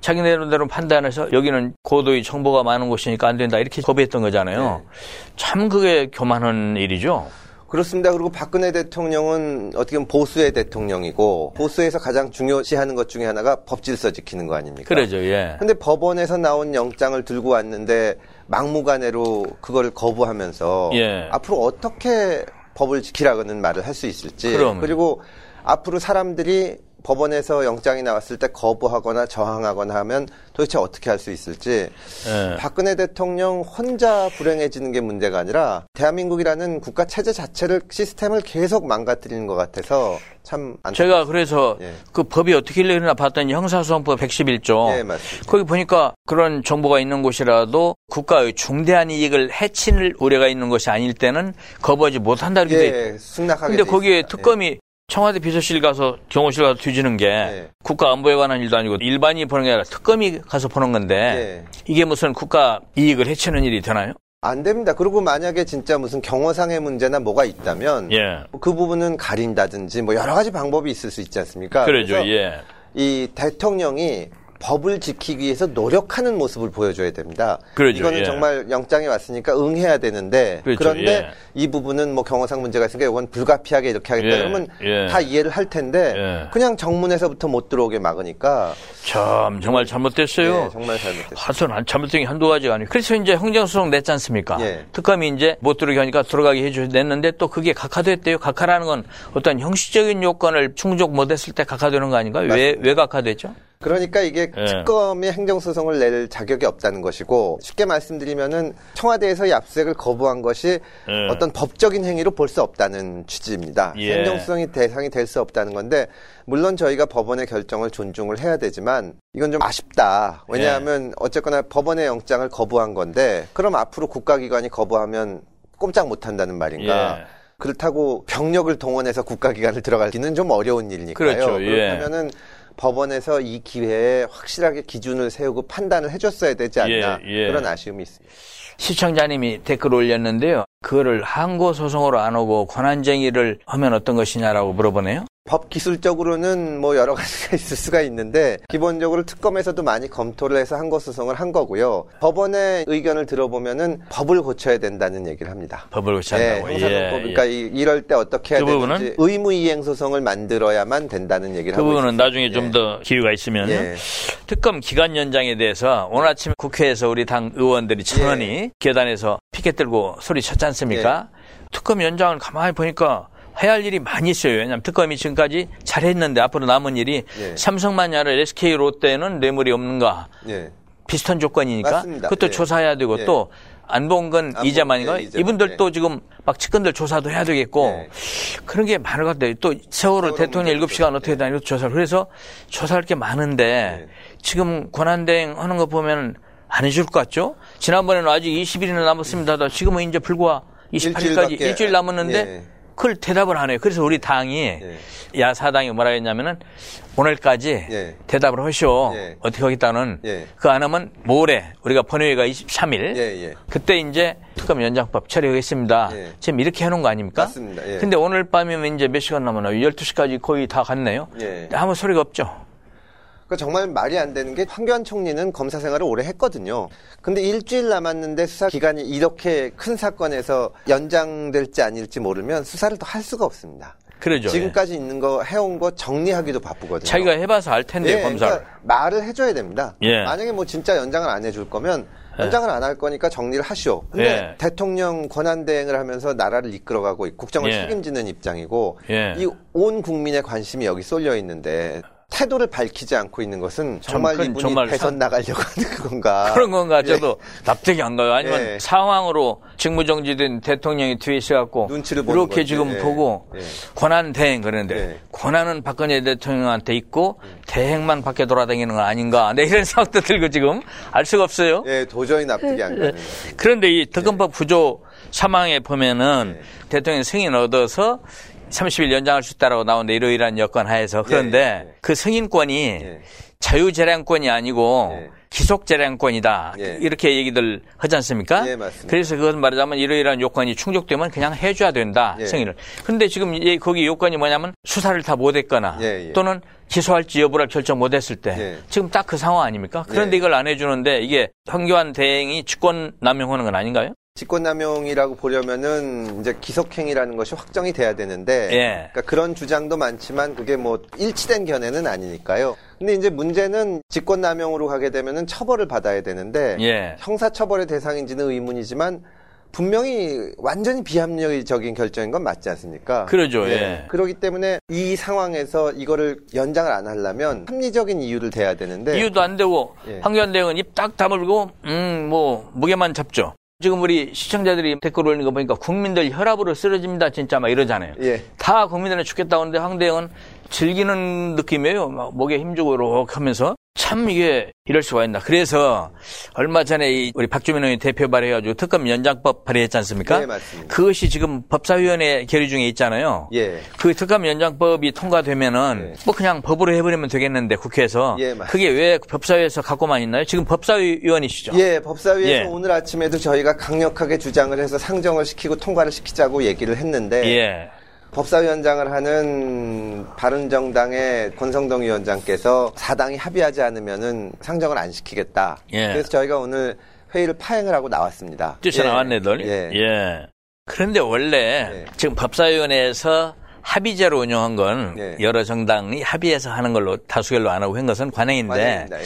자기네대로 판단해서 여기는 고도의 정보가 많은 곳이니까 안 된다 이렇게 거부했던 거잖아요. 네. 참 그게 교만한 일이죠. 그렇습니다. 그리고 박근혜 대통령은 어떻게 보면 보수의 대통령이고 보수에서 가장 중요시하는 것 중에 하나가 법질서 지키는 거 아닙니까? 그러죠. 예. 근데 법원에서 나온 영장을 들고 왔는데 막무가내로 그거를 거부하면서 예. 앞으로 어떻게 법을 지키라고는 말을 할 수 있을지 그럼. 그리고 앞으로 사람들이 법원에서 영장이 나왔을 때 거부하거나 저항하거나 하면 도대체 어떻게 할 수 있을지 예. 박근혜 대통령 혼자 불행해지는 게 문제가 아니라 대한민국이라는 국가 체제 자체를 시스템을 계속 망가뜨리는 것 같아서 참 안타깝습니다. 제가 그래서 예. 그 법이 어떻게 일려나 봤더니 형사소송법 111조 예, 맞습니다. 거기 보니까 그런 정보가 있는 곳이라도 국가의 중대한 이익을 해칠 우려가 있는 것이 아닐 때는 거부하지 못한다 이렇게 돼 있고 예, 승낙하게 근데 돼 거기에 있습니다. 특검이 청와대 비서실 가서 경호실 가서 뒤지는 게 네. 국가 안보에 관한 일도 아니고 일반인이 보는 게 아니라 특검이 가서 보는 건데 네. 이게 무슨 국가 이익을 해치는 일이 되나요? 안 됩니다. 그리고 만약에 진짜 무슨 경호상의 문제나 뭐가 있다면 예. 그 부분은 가린다든지 뭐 여러 가지 방법이 있을 수 있지 않습니까? 그러죠. 예. 이 대통령이 법을 지키기 위해서 노력하는 모습을 보여줘야 됩니다. 그러죠, 이거는 예. 정말 영장이 왔으니까 응해야 되는데 그렇죠, 그런데 예. 이 부분은 뭐 경호상 문제가 있으니까 이건 불가피하게 이렇게 하겠다 예, 그러면 예. 다 이해를 할 텐데 예. 그냥 정문에서부터 못 들어오게 막으니까 참 정말 잘못됐어요. 예, 정말 잘못됐어요. 안- 잘못된 게 한두 가지가 아니고 그래서 이제 행정소송 냈지 않습니까? 예. 특검이 이제 못 들어오게 하니까 들어가게 해주 냈는데 또 그게 각하됐대요. 각하라는 건 어떤 형식적인 요건을 충족 못했을 때 각하되는 거 아닌가요? 왜, 맞습니다. 왜 각하됐죠? 그러니까 이게 예. 특검이 행정소송을 낼 자격이 없다는 것이고 쉽게 말씀드리면은 청와대에서 압수수색을 거부한 것이 예. 어떤 법적인 행위로 볼 수 없다는 취지입니다. 예. 행정소송이 대상이 될 수 없다는 건데 물론 저희가 법원의 결정을 존중을 해야 되지만 이건 좀 아쉽다. 왜냐하면 어쨌거나 법원의 영장을 거부한 건데 그럼 앞으로 국가기관이 거부하면 꼼짝 못한다는 말인가? 예. 그렇다고 병력을 동원해서 국가기관을 들어가기는 좀 어려운 일이니까요. 그렇죠. 예. 그렇다면은 법원에서 이 기회에 확실하게 기준을 세우고 판단을 해줬어야 되지 않나 예, 예. 그런 아쉬움이 있습니다. 시청자님이 댓글 올렸는데요. 그거를 항고 소송으로 안 오고 권한쟁의를 하면 어떤 것이냐라고 물어보네요. 법 기술적으로는 뭐 여러 가지가 있을 수가 있는데 기본적으로 특검에서도 많이 검토를 해서 항고 소송을 한 거고요. 법원의 의견을 들어보면은 법을 고쳐야 된다는 얘기를 합니다. 법을 고쳐야 네, 한다고. 형사소송법 그러니까 이- 이럴 때 어떻게 해야 그 부분은? 되는지 의무 이행 소송을 만들어야만 된다는 얘기를 그 하고 부분은 있습니다. 나중에 좀 예. 더 기회가 있으면 예. 특검 기간 연장에 대해서 오늘 아침 국회에서 우리 당 의원들이 천원이 예. 계단에서 피켓 들고 소리 쳤지 않습니까? 특검 연장을 가만히 보니까 해야 할 일이 많이 있어요. 왜냐하면 특검이 지금까지 잘했는데 앞으로 남은 일이 예. 삼성만야를 SK 롯데는 뇌물이 없는가 예. 비슷한 조건이니까 맞습니다. 그것도 예. 조사해야 되고 예. 또 안봉근 안봉근, 이재만인가 예, 이재만, 이분들도 예. 지금 막 측근들 조사도 해야 되겠고 예. 그런 게 많은 것 같아요. 또 세월호 대통령 7시간 있죠. 어떻게 예. 다니고 조사를 그래서 조사할 게 많은데 예. 지금 권한대행 하는 거 보면 안 해줄 것 같죠? 지난번에는 아직 20일이나 남았습니다. 지금은 이제 불과 28일까지 일주일밖에 일주일 남았는데 예. 그걸 대답을 안 해요. 그래서 우리 당이 예. 야사당이 뭐라 했냐면은 오늘까지 예. 대답을 하시오. 예. 어떻게 하겠다는 예. 그안 하면 모레 우리가 본회의가 23일 예, 예. 그때 이제 특검 연장법 처리하겠습니다. 예. 지금 이렇게 해놓은 거 아닙니까? 맞습니다. 예. 근데 오늘 밤이면 이제 몇 시간 남았나요? 12시까지 거의 다 갔네요. 예. 아무 소리가 없죠. 그 정말 말이 안 되는 게 황교안 총리는 검사 생활을 오래 했거든요. 근데 일주일 남았는데 수사 기간이 이렇게 큰 사건에서 연장될지 아닐지 모르면 수사를 더할 수가 없습니다. 그러죠. 지금까지 있는 거 해온 거 정리하기도 바쁘거든요. 예. 자기가 해봐서 알 텐데 예, 검사를. 그러니까 말을 해줘야 됩니다. 예. 만약에 뭐 진짜 연장을 안 해줄 거면 연장을 안 할 거니까 정리를 하시오. 근데 예. 대통령 권한 대행을 하면서 나라를 이끌어가고 국정을 예. 책임지는 입장이고 예. 이온 국민의 관심이 여기 쏠려 있는데 태도를 밝히지 않고 있는 것은 정말 그건 이분이 정말 대선 상- 나가려고 하는 건가? 그런 건가 저도 납득이 안 가요. 아니면 예. 상황으로 직무정지된 대통령이 뒤에 있어갖고 눈치를 보는 이렇게 거지. 지금 예. 보고 예. 권한 대행 그러는데 예. 권한은 박근혜 대통령한테 있고 대행만 밖에 돌아다니는 건 아닌가. 네, 이런 생각도 들고 지금 알 수가 없어요. 예, 도저히 납득이 안 가는. 그런데 이 특검법 구조 사망에 보면은 예. 대통령 승인 얻어서 30일 연장할 수 있다라고 나오는데 이러이러한 여건 하에서 그런데 예, 예. 그 승인권이 예. 자유재량권이 아니고 예. 기속재량권이다 예. 이렇게 얘기들 하지 않습니까? 예, 맞습니다. 그래서 그것 말하자면 이러이러한 요건이 충족되면 그냥 해줘야 된다 예. 승인을. 그런데 지금 이- 거기 요건이 뭐냐면 수사를 다 못했거나. 또는 기소할지 여부를 결정 못했을 때 예. 지금 딱 그 상황 아닙니까? 그런데 예. 이걸 안 해주는데 이게 황교안 대행이 직권 남용하는 건 아닌가요? 직권남용이라고 보려면은 이제 기속행위라는 것이 확정이 돼야 되는데, 예. 그러니까 그런 주장도 많지만 그게 뭐 일치된 견해는 아니니까요. 근데 이제 문제는 직권남용으로 가게 되면은 처벌을 받아야 되는데, 예. 형사처벌의 대상인지는 의문이지만 분명히 완전히 비합리적인 결정인 건 맞지 않습니까? 그러죠, 예. 그렇기 때문에 이 상황에서 이거를 연장을 안 하려면 합리적인 이유를 대야 되는데, 이유도 안 되고 예. 황교안 대행은 입 딱 다물고 음 뭐 무게만 잡죠. 지금 우리 시청자들이 댓글 올리는 거 보니까 국민들 혈압으로 쓰러집니다 진짜 막 이러잖아요. 예. 다 국민들은 죽겠다고 하는데 황 대행은 즐기는 느낌이에요. 막 목에 힘주고 이렇게 하면서 참 이게 이럴 수가 있나. 그래서 얼마 전에 이 우리 박주민 의원이 대표 발의해가지고 특검 연장법 발의했지 않습니까? 네, 맞습니다. 그것이 지금 법사위원회 결의 중에 있잖아요. 예. 그 특감 연장법이 통과되면은 네. 뭐 그냥 법으로 해버리면 되겠는데 국회에서 예, 맞습니다. 그게 왜 법사위에서 갖고만 있나요? 지금 법사위원이시죠? 예, 법사위에서 예. 오늘 아침에도 저희가 강력하게 주장을 해서 상정을 시키고 통과를 시키자고 얘기를 했는데 예. 법사위원장을 하는 바른정당의 권성동 위원장께서 사당이 합의하지 않으면은 상정을 안 시키겠다. 예. 그래서 저희가 오늘 회의를 파행을 하고 나왔습니다. 뛰쳐나왔네들. 예. 예. 그런데 원래 예. 지금 법사위원회에서 합의제로 운영한 건 예. 여러 정당이 합의해서 하는 걸로 다수결로 안 하고 한 것은 관행인데. 예.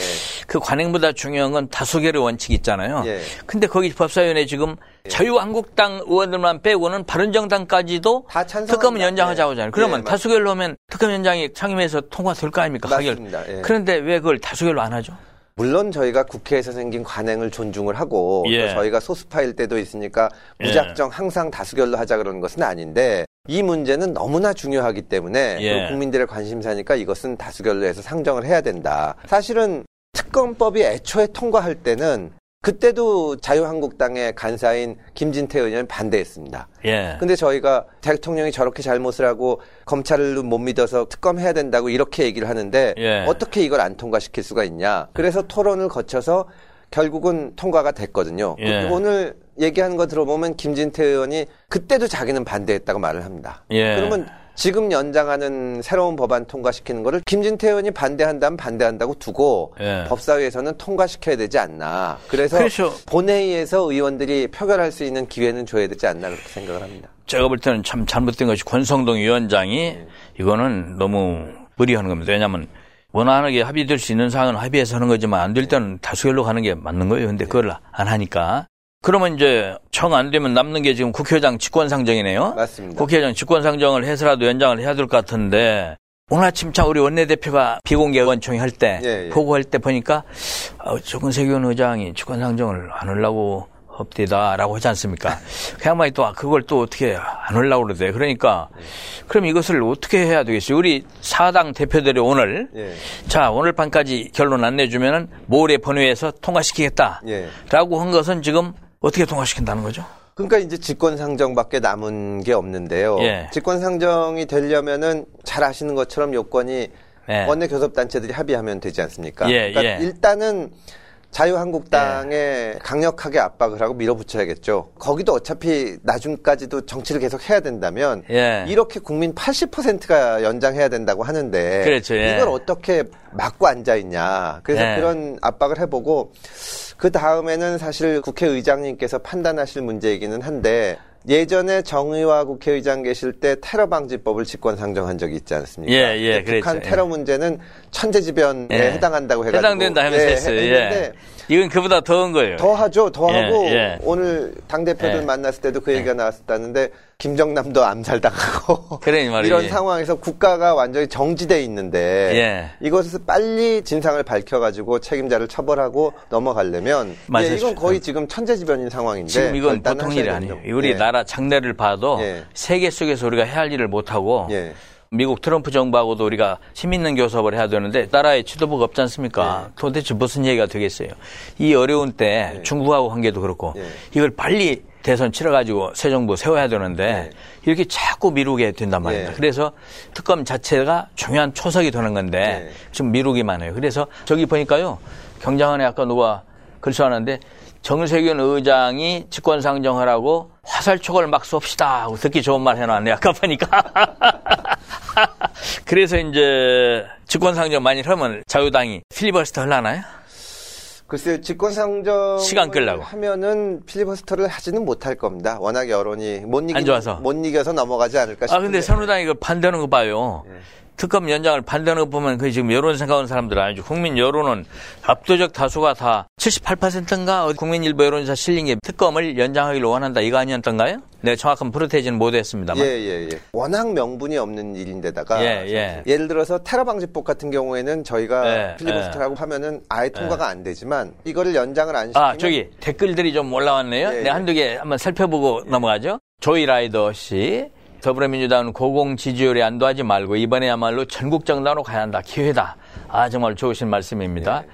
그 관행보다 중요한 건 다수결의 원칙이 있잖아요. 예. 근데 거기 법사위원회 지금 자유한국당 의원들만 빼고는 바른정당까지도. 특검은 연장하자고 하잖아요. 그러면 예, 다수결로 하면 특검 연장이 상임위에서 통과될 거 아닙니까? 맞습니다. 하결. 예. 그런데 왜 그걸 다수결로 안 하죠? 물론 저희가 국회에서 생긴 관행을 존중을 하고 예. 또 저희가 소수파일 때도 있으니까 예. 무작정 항상 다수결로 하자 그러는 것은 아닌데 이 문제는 너무나 중요하기 때문에 예. 국민들의 관심사니까 이것은 다수결로 해서 상정을 해야 된다. 사실은 특검법이 애초에 통과할 때는 그때도 자유한국당의 간사인 김진태 의원이 반대했습니다. 예. 근데 저희가 대통령이 저렇게 잘못을 하고 검찰을 못 믿어서 특검해야 된다고 이렇게 얘기를 하는데 예. 어떻게 이걸 안 통과시킬 수가 있냐. 그래서 토론을 거쳐서 결국은 통과가 됐거든요. 예. 오늘 얘기하는 거 들어보면 김진태 의원이 그때도 자기는 반대했다고 말을 합니다. 예. 그러면 지금 연장하는 새로운 법안 통과시키는 거를 김진태 의원이 반대한다면 반대한다고 두고 예. 법사위에서는 통과시켜야 되지 않나. 그래서 그렇죠. 본회의에서 의원들이 표결할 수 있는 기회는 줘야 되지 않나 그렇게 생각을 합니다. 제가 볼 때는 참 잘못된 것이 권성동 위원장이 이거는 너무 무리하는 겁니다. 왜냐하면 원활하게 합의될 수 있는 사항은 합의해서 하는 거지만 안 될 때는 다수결로 가는 게 맞는 거예요. 근데 그걸 안 하니까. 그러면 이제 청안 되면 남는 게 지금 국회의장 직권상정이네요. 맞습니다. 국회의장 직권상정을 해서라도 연장을 해야 될 것 같은데 오늘 아침 참 우리 원내대표가 비공개 의원총회 할때 예, 예. 보고할 때 보니까 어, 조근세균 의장이 직권상정을 안 하려고 없디다라고 하지 않습니까? 그 양반이 또 그걸 또 어떻게 안 하려고 그러대. 그러니까 그럼 이것을 어떻게 해야 되겠어요? 우리 사당 대표들이 오늘 예. 자 오늘 밤까지 결론 안 내주면은 모레 본회의에서 통과시키겠다. 예. 라고 한 것은 지금 어떻게 통과시킨다는 거죠? 그러니까 이제 직권 상정밖에 남은 게 없는데요. 예. 직권 상정이 되려면은 잘 아시는 것처럼 요건이 네. 원내 교섭 단체들이 합의하면 되지 않습니까? 예, 그러니까 예. 일단은 자유한국당에 강력하게 압박을 하고 밀어붙여야겠죠. 거기도 어차피 나중까지도 정치를 계속 해야 된다면 예. 이렇게 국민 80%가 연장해야 된다고 하는데 그렇죠, 예. 이걸 어떻게 막고 앉아 있냐. 그래서 예. 그런 압박을 해보고 그 다음에는 사실 국회의장님께서 판단하실 문제이기는 한데 예전에 정의와 국회의장 계실 때 테러 방지법을 직권 상정한 적이 있지 않습니까? 예, 예, 근데 북한 그랬죠. 테러 문제는 천재지변에 예. 해당한다고 해가지고 해당된다 하면서 예, 했어요. 했는데 예. 이건 그보다 더한 거예요. 더 하죠, 더 예, 하고 예. 오늘 당 대표들 예. 만났을 때도 그 얘기가 나왔었다는데 김정남도 암살당하고 그래. 이런 상황에서 국가가 완전히 정지돼 있는데 예. 이것을 빨리 진상을 밝혀가지고 책임자를 처벌하고 넘어가려면. 예, 이건 거의 지금 천재지변인 상황인데 지금 이건 보통 일이. 아니에요. 우리 예. 나라 장래를 봐도 예. 세계 속에서 우리가 해야 할 일을 못하고 예. 미국 트럼프 정부하고도 우리가 힘 있는 교섭을 해야 되는데 나라에 지도부가 없지 않습니까? 예. 도대체 무슨 얘기가 되겠어요? 이 어려운 때 중국하고 관계도 그렇고 예. 이걸 빨리 대선 치러가지고 새 정부 세워야 되는데 예. 이렇게 자꾸 미루게 된단 말입니다. 예. 그래서 특검 자체가 중요한 초석이 되는 건데 예. 지금 미루기만 해요. 그래서 저기 보니까요 경장안에 아까 누가 글 써놨는데 정세균 의장이 직권상정하라고 화살촉을 막 쏩시다 듣기 좋은 말 해놨네 아까 보니까 그래서 이제 직권상정 많이 하면 자유당이 필리버스터 하려나요? 글쎄요, 직권상정 시간 끌라고. 하면은 필리버스터를 하지는 못할 겁니다. 워낙 여론이 못 이기 안 좋아서. 못 이겨서 넘어가지 않을까 싶은데. 아 근데 선우당이 그 반대하는 거 봐요. 예. 특검 연장을 반대하는 거 보면 그 지금 여론 생각하는 사람들 아니죠. 국민 여론은 압도적 다수가 다 78%인가 국민 일부 여론조사 실린 게 특검을 연장하기를 원한다 이거 아니었던가요? 내가 정확한 프로테이지는 못했습니다만. 예, 예, 예. 워낙 명분이 없는 일인데다가 예, 예. 를 들어서 테러 방지법 같은 경우에는 저희가 예, 필리버스터라고 하면은 아예 통과가 안 되지만 이거를 연장을 안 시키면 아, 저기 댓글들이 좀 올라왔네요. 예, 네, 예. 한두 개 한번 살펴보고 넘어가죠. 조이 라이더 씨. 더불어민주당은 고공 지지율에 안도하지 말고 이번에야말로 전국 정당으로 가야 한다. 기회다. 아, 정말 좋으신 말씀입니다. 예.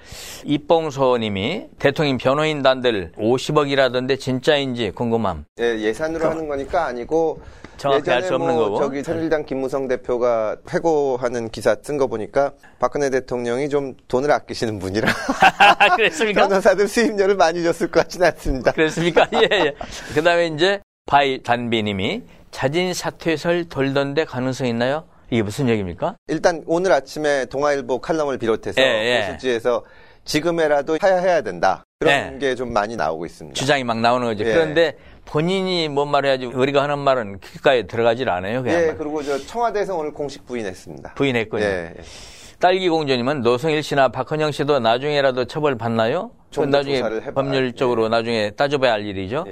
이뽕소 님이 대통령 변호인단들 50억이라던데 진짜인지 궁금함. 예, 예산으로 하는 거니까 아니고 정확히 예전에 알수 없는 뭐 거고. 저기 새누리당 김무성 대표가 회고하는 기사 쓴 거 보니까 박근혜 대통령이 좀 돈을 아끼시는 분이라 그랬습니까? 변호사들 수임료를 많이 줬을 것 같지는 않습니다. 그랬습니까? 예, 예. 그 다음에 이제 바이 단비 님이 자진 사퇴설 돌던 데 가능성 있나요? 이게 무슨 얘기입니까? 일단 오늘 아침에 동아일보 칼럼을 비롯해서 예, 예. 보수지에서 지금이라도 하야해야 된다. 그런 예. 게좀 많이 나오고 있습니다. 주장이 막 나오는 거죠. 예. 그런데 본인이 뭔 말을 해야지 우리가 하는 말은 귓가에 들어가질 않아요. 그냥 예, 그리고 저 청와대에서 오늘 공식 부인했습니다. 부인했군요. 예, 예. 딸기 공주님은 노성일 씨나 박헌영 씨도 나중에라도 처벌 받나요? 나중에 해봐- 법률적으로 예. 나중에 따져봐야 할 일이죠.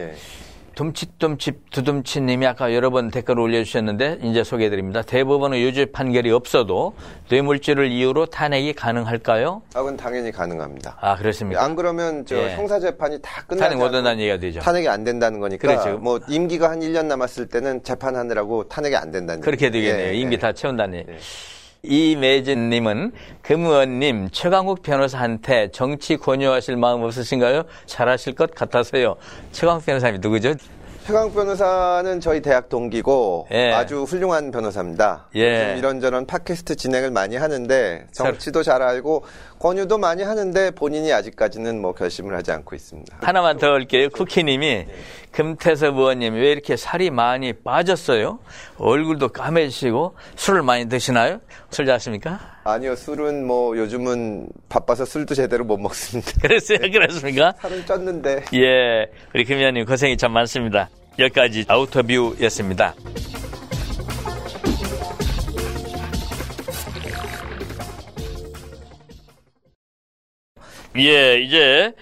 예. 둠칫둠칫 두둠칫님이 아까 여러 번 댓글을 올려주셨는데 이제 소개해드립니다. 대법원의 유죄 판결이 없어도 뇌물죄를 이유로 탄핵이 가능할까요? 아, 그건 당연히 가능합니다. 아 그렇습니까? 안 그러면 저 예. 형사 재판이 다 끝나지 탄핵 못 한다는 얘기가 되죠. 탄핵이 안 된다는 거니까 그렇죠. 뭐 임기가 한 1년 남았을 때는 재판하느라고 탄핵이 안 된다는 그렇게. 되겠네요. 예, 임기 예. 다 채운다는 얘기. 이매진님은 금의원님 최강욱 변호사한테 정치 권유하실 마음 없으신가요? 잘하실 것 같아서요. 최강욱 변호사님이 누구죠? 최강 변호사는 저희 대학 동기고 예. 아주 훌륭한 변호사입니다. 예. 요즘 이런저런 팟캐스트 진행을 많이 하는데 정치도 잘 알고 권유도 많이 하는데 본인이 아직까지는 뭐 결심을 하지 않고 있습니다. 하나만 더 할게요. 쿠키님이 금태섭 의원님 왜 이렇게 살이 많이 빠졌어요? 얼굴도 까매지시고 술을 많이 드시나요? 술 자십니까? 아니요, 술은 뭐 요즘은 바빠서 술도 제대로 못 먹습니다. 그랬어요? 그렇습니까? 살은 쪘는데 예, 우리 금 의원님 고생이 참 많습니다. 여기까지 아우터뷰였습니다. 예, 이제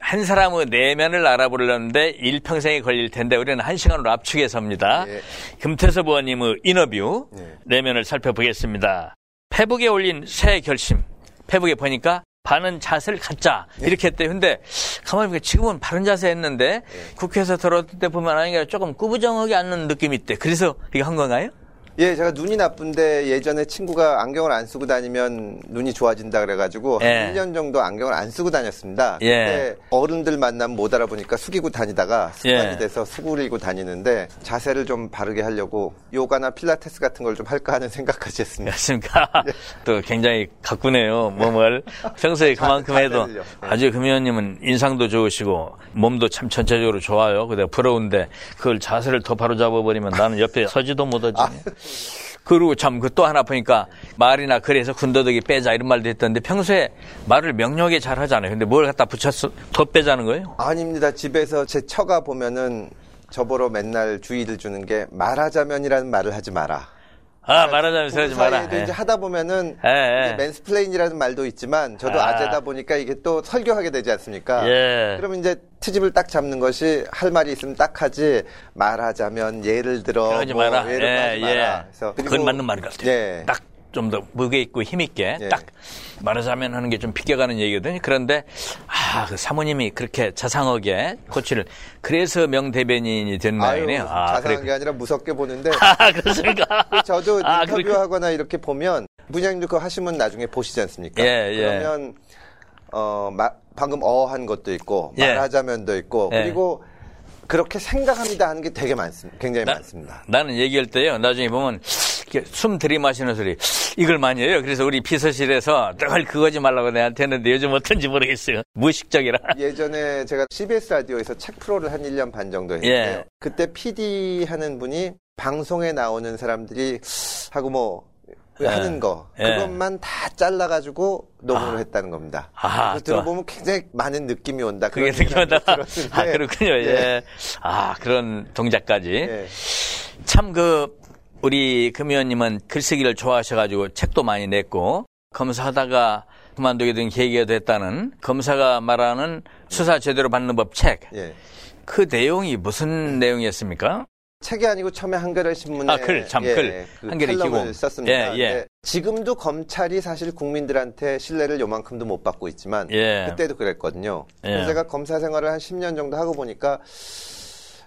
한 사람의 내면을 알아보려는데 일평생이 걸릴 텐데 우리는 한 시간으로 압축해서입니다. 예. 금태섭 의원님의 인터뷰 예. 내면을 살펴보겠습니다. 페북에 올린 새 결심. 페북에 보니까 바른 자세를 갖자 이렇게 했대요. 근데 가만히 보니까 지금은 바른 자세 했는데 국회에서 들어올 때 보면 아니가 조금 꾸부정하게 앉는 느낌이 있대. 그래서 이거 한 건가요? 예, 제가 눈이 나쁜데 예전에 친구가 안경을 안 쓰고 다니면 눈이 좋아진다 그래가지고 예. 한 1년 정도 안경을 안 쓰고 다녔습니다. 예. 근데 어른들 만나면 못 알아보니까 숙이고 다니다가 습관이 예. 돼서 수그리고 다니는데 자세를 좀 바르게 하려고 요가나 필라테스 같은 걸 좀 할까 하는 생각까지 했습니다. 그렇습니까? 또 굉장히 가꾸네요, 몸을. 평소에 그만큼 해도. 네. 아주 금 의원님은 인상도 좋으시고 몸도 참 전체적으로 좋아요. 근데 부러운데 그걸 자세를 더 바로 잡아버리면 나는 옆에 서지도 못하지. 그리고 참 그 또 하나 보니까 말이나 그래서 군더더기 빼자 이런 말도 했던데 평소에 말을 명료하게 잘 하잖아요. 근데 뭘 갖다 붙였어? 더 빼자는 거예요? 아닙니다. 집에서 제 처가 보면은 저보러 맨날 주의를 주는 게 말하자면이라는 말을 하지 마라. 아, 말하자면 서지 부부 마라. 예. 이제 하다 보면은 예, 예. 맨스플레인이라는 말도 있지만 저도 아. 아. 재다 보니까 이게 또 설교하게 되지 않습니까? 예. 그러면 이제 트집을 딱 잡는 것이 할 말이 있으면 딱 하지 말하자면 예를 들어 그러지 뭐 마라. 예를 예, 마라. 그래서 그건 맞는 말 같아요. 예. 딱좀 더 무게 있고 힘 있게 예. 딱 말하자면 하는 게 좀 비껴가는 얘기거든요. 그런데 아, 그 사모님이 그렇게 자상하게 코치를 그래서 명대변인이 된 모양이네요. 아, 자상한 그래. 게 아니라 무섭게 보는데 아, 그렇습니까? 저도 아, 인터뷰하거나 이렇게 보면 부장님도 그거 하시면 나중에 보시지 않습니까? 예, 예. 그러면 어 마- 방금 어한 것도 있고 예. 말하자면도 있고 예. 그리고 그렇게 생각합니다 하는 게 되게 많습니다. 굉장히 나- 많습니다. 나는 얘기할 때요. 나중에 보면 숨 들이마시는 소리 이걸 많이 해요. 그래서 우리 비서실에서 늘 그거지 말라고 내한테 했는데 요즘 어떤지 모르겠어요. 무의식적이라. 예전에 제가 CBS 라디오에서 책 프로를 한 1년 반 정도 했는데요. 예. 그때 PD 하는 분이 방송에 나오는 사람들이 하고 뭐 예. 하는 거 예. 그것만 다 잘라가지고 녹음을 했다는 겁니다. 또. 들어보면 굉장히 많은 느낌이 온다. 그게. 생각이 들었는데. 아, 그렇군요. 예. 예. 아, 그런 동작까지. 예. 참 그, 우리 금 의원님은 글쓰기를 좋아하셔가지고 책도 많이 냈고, 검사하다가 그만두게 된 계기가 됐다는 검사가 말하는 수사 제대로 받는 법 책. 예. 그 내용이 무슨 내용이었습니까? 책이 아니고 처음에 한겨레 신문에 아, 글, 참, 글. 그 한겨레 기고. 썼습니다. 예, 예. 근데 지금도 검찰이 사실 국민들한테 신뢰를 요만큼도 못 받고 있지만 예. 그때도 그랬거든요. 예. 그래서 제가 검사 생활을 한 10년 정도 하고 보니까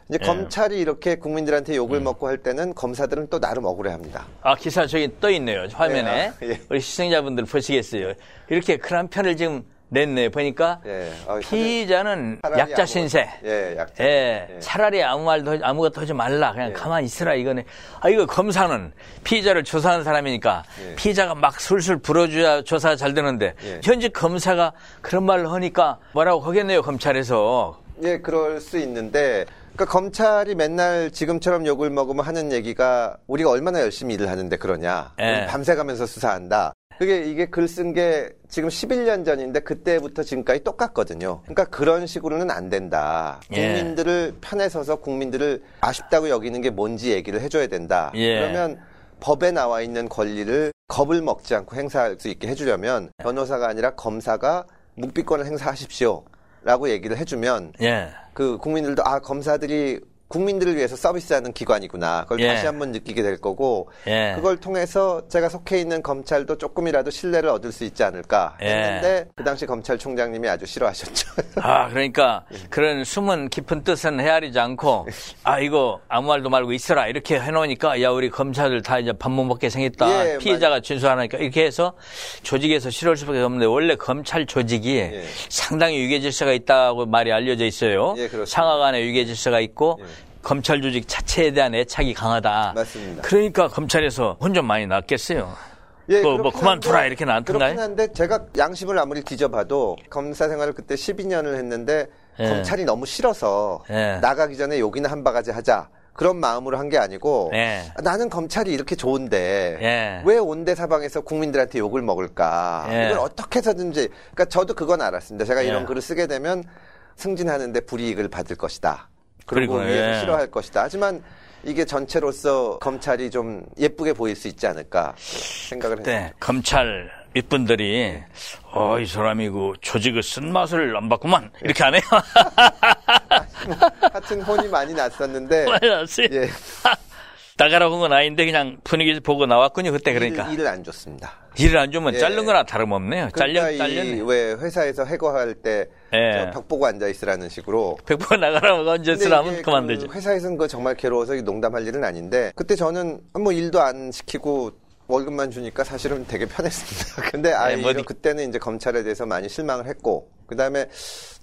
이제 예. 음. 검찰이 이렇게 국민들한테 욕을 먹고 할 때는 검사들은 또 나름 억울해합니다. 아, 기사 저기 떠 있네요. 화면에. 예, 아, 예. 우리 시청자분들 보시겠어요. 이렇게 큰 편을 지금 냈네. 보니까 예. 아, 피의자는 약자 신세. 예, 약자. 예, 예. 차라리 아무 말도 아무것도 하지 말라. 그냥 예. 가만히 있으라 이거네. 아 이거 검사는 피의자를 조사하는 사람이니까 예. 피의자가 막 술술 불어줘야 조사가 잘 되는데 예. 현재 검사가 그런 말을 하니까 뭐라고 하겠네요 검찰에서. 예, 그럴 수 있는데 그러니까 검찰이 맨날 지금처럼 욕을 먹으면 하는 얘기가 우리가 얼마나 열심히 일을 하는데 그러냐. 예. 우리 밤새 가면서 수사한다. 그게 이게 글 쓴 게 지금 11년 전인데 그때부터 지금까지 똑같거든요. 그러니까 그런 식으로는 안 된다. 예. 국민들을 편에 서서 국민들을 아쉽다고 여기는 게 뭔지 얘기를 해줘야 된다. 예. 그러면 법에 나와 있는 권리를 겁을 먹지 않고 행사할 수 있게 해주려면 변호사가 아니라 검사가 묵비권을 행사하십시오. 라고 얘기를 해주면 예. 그 국민들도 아 검사들이 국민들을 위해서 서비스하는 기관이구나. 그걸 예. 다시 한번 느끼게 될 거고 예. 그걸 통해서 제가 속해 있는 검찰도 조금이라도 신뢰를 얻을 수 있지 않을까 예. 했는데 그 당시 검찰총장님이 아주 싫어하셨죠. 아, 그러니까 그런 숨은 깊은 뜻은 헤아리지 않고 아, 이거 아무 말도 말고 있어라. 이렇게 해놓으니까 야, 우리 검사들 다 이제 밥 못 먹게 생겼다. 예, 피해자가 진술하니까 이렇게 해서 조직에서 싫어할 수밖에 없는데 원래 검찰 조직이 상당히 위계 질서가 있다고 말이 알려져 있어요. 예. 상하 간에 위계 질서가 있고 검찰 조직 자체에 대한 애착이 강하다. 맞습니다. 그러니까 검찰에서 혼좀 많이 낫겠어요. 예, 뭐 그렇긴 그만둬라 한데- 이렇게 나한텐가요? 그렇긴 한데 제가 양심을 아무리 뒤져봐도 검사 생활을 그때 12년을 했는데 예. 검찰이 너무 싫어서 예. 나가기 전에 욕이나 한 바가지 하자 그런 마음으로 한 게 아니고 예. 아, 나는 검찰이 이렇게 좋은데 예. 왜 온대 사방에서 국민들한테 욕을 먹을까 예. 이걸 어떻게 해서든지 그러니까 저도 그건 알았습니다 제가 이런 예. 글을 쓰게 되면 승진하는데 불이익을 받을 것이다 그리고 그리고, 위에서 예. 싫어할 것이다 하지만 이게 전체로서 검찰이 좀 예쁘게 보일 수 있지 않을까 생각을 했습니다. 네, 검찰 윗분들이 어, 이 사람이 그 조직의 쓴맛을 안 봤구만. 이렇게 안 해요. 하여튼 혼이 많이 났었는데 많이 났어요. 예. 나가라고 한 건 아닌데 그냥 분위기 보고 나왔군요. 그때 그러니까. 일, 을안 줬습니다. 일을 안 주면 예. 자른 거나 다름없네요. 잘려, 그러니까 잘렸네. 이왜 회사에서 해고할 때 예. 벽 보고 앉아 있으라는 식으로 백번 나가라고 언제 근데 쓰라면 이게 그만두지. 그 회사에서는 그거 정말 괴로워서 농담할 일은 아닌데 그때 저는 뭐 일도 안 시키고 월급만 주니까 사실은 되게 편했습니다. 근데 아 네, 이뭐런 그때는 이제 검찰에 대해서 많이 실망을 했고 그다음에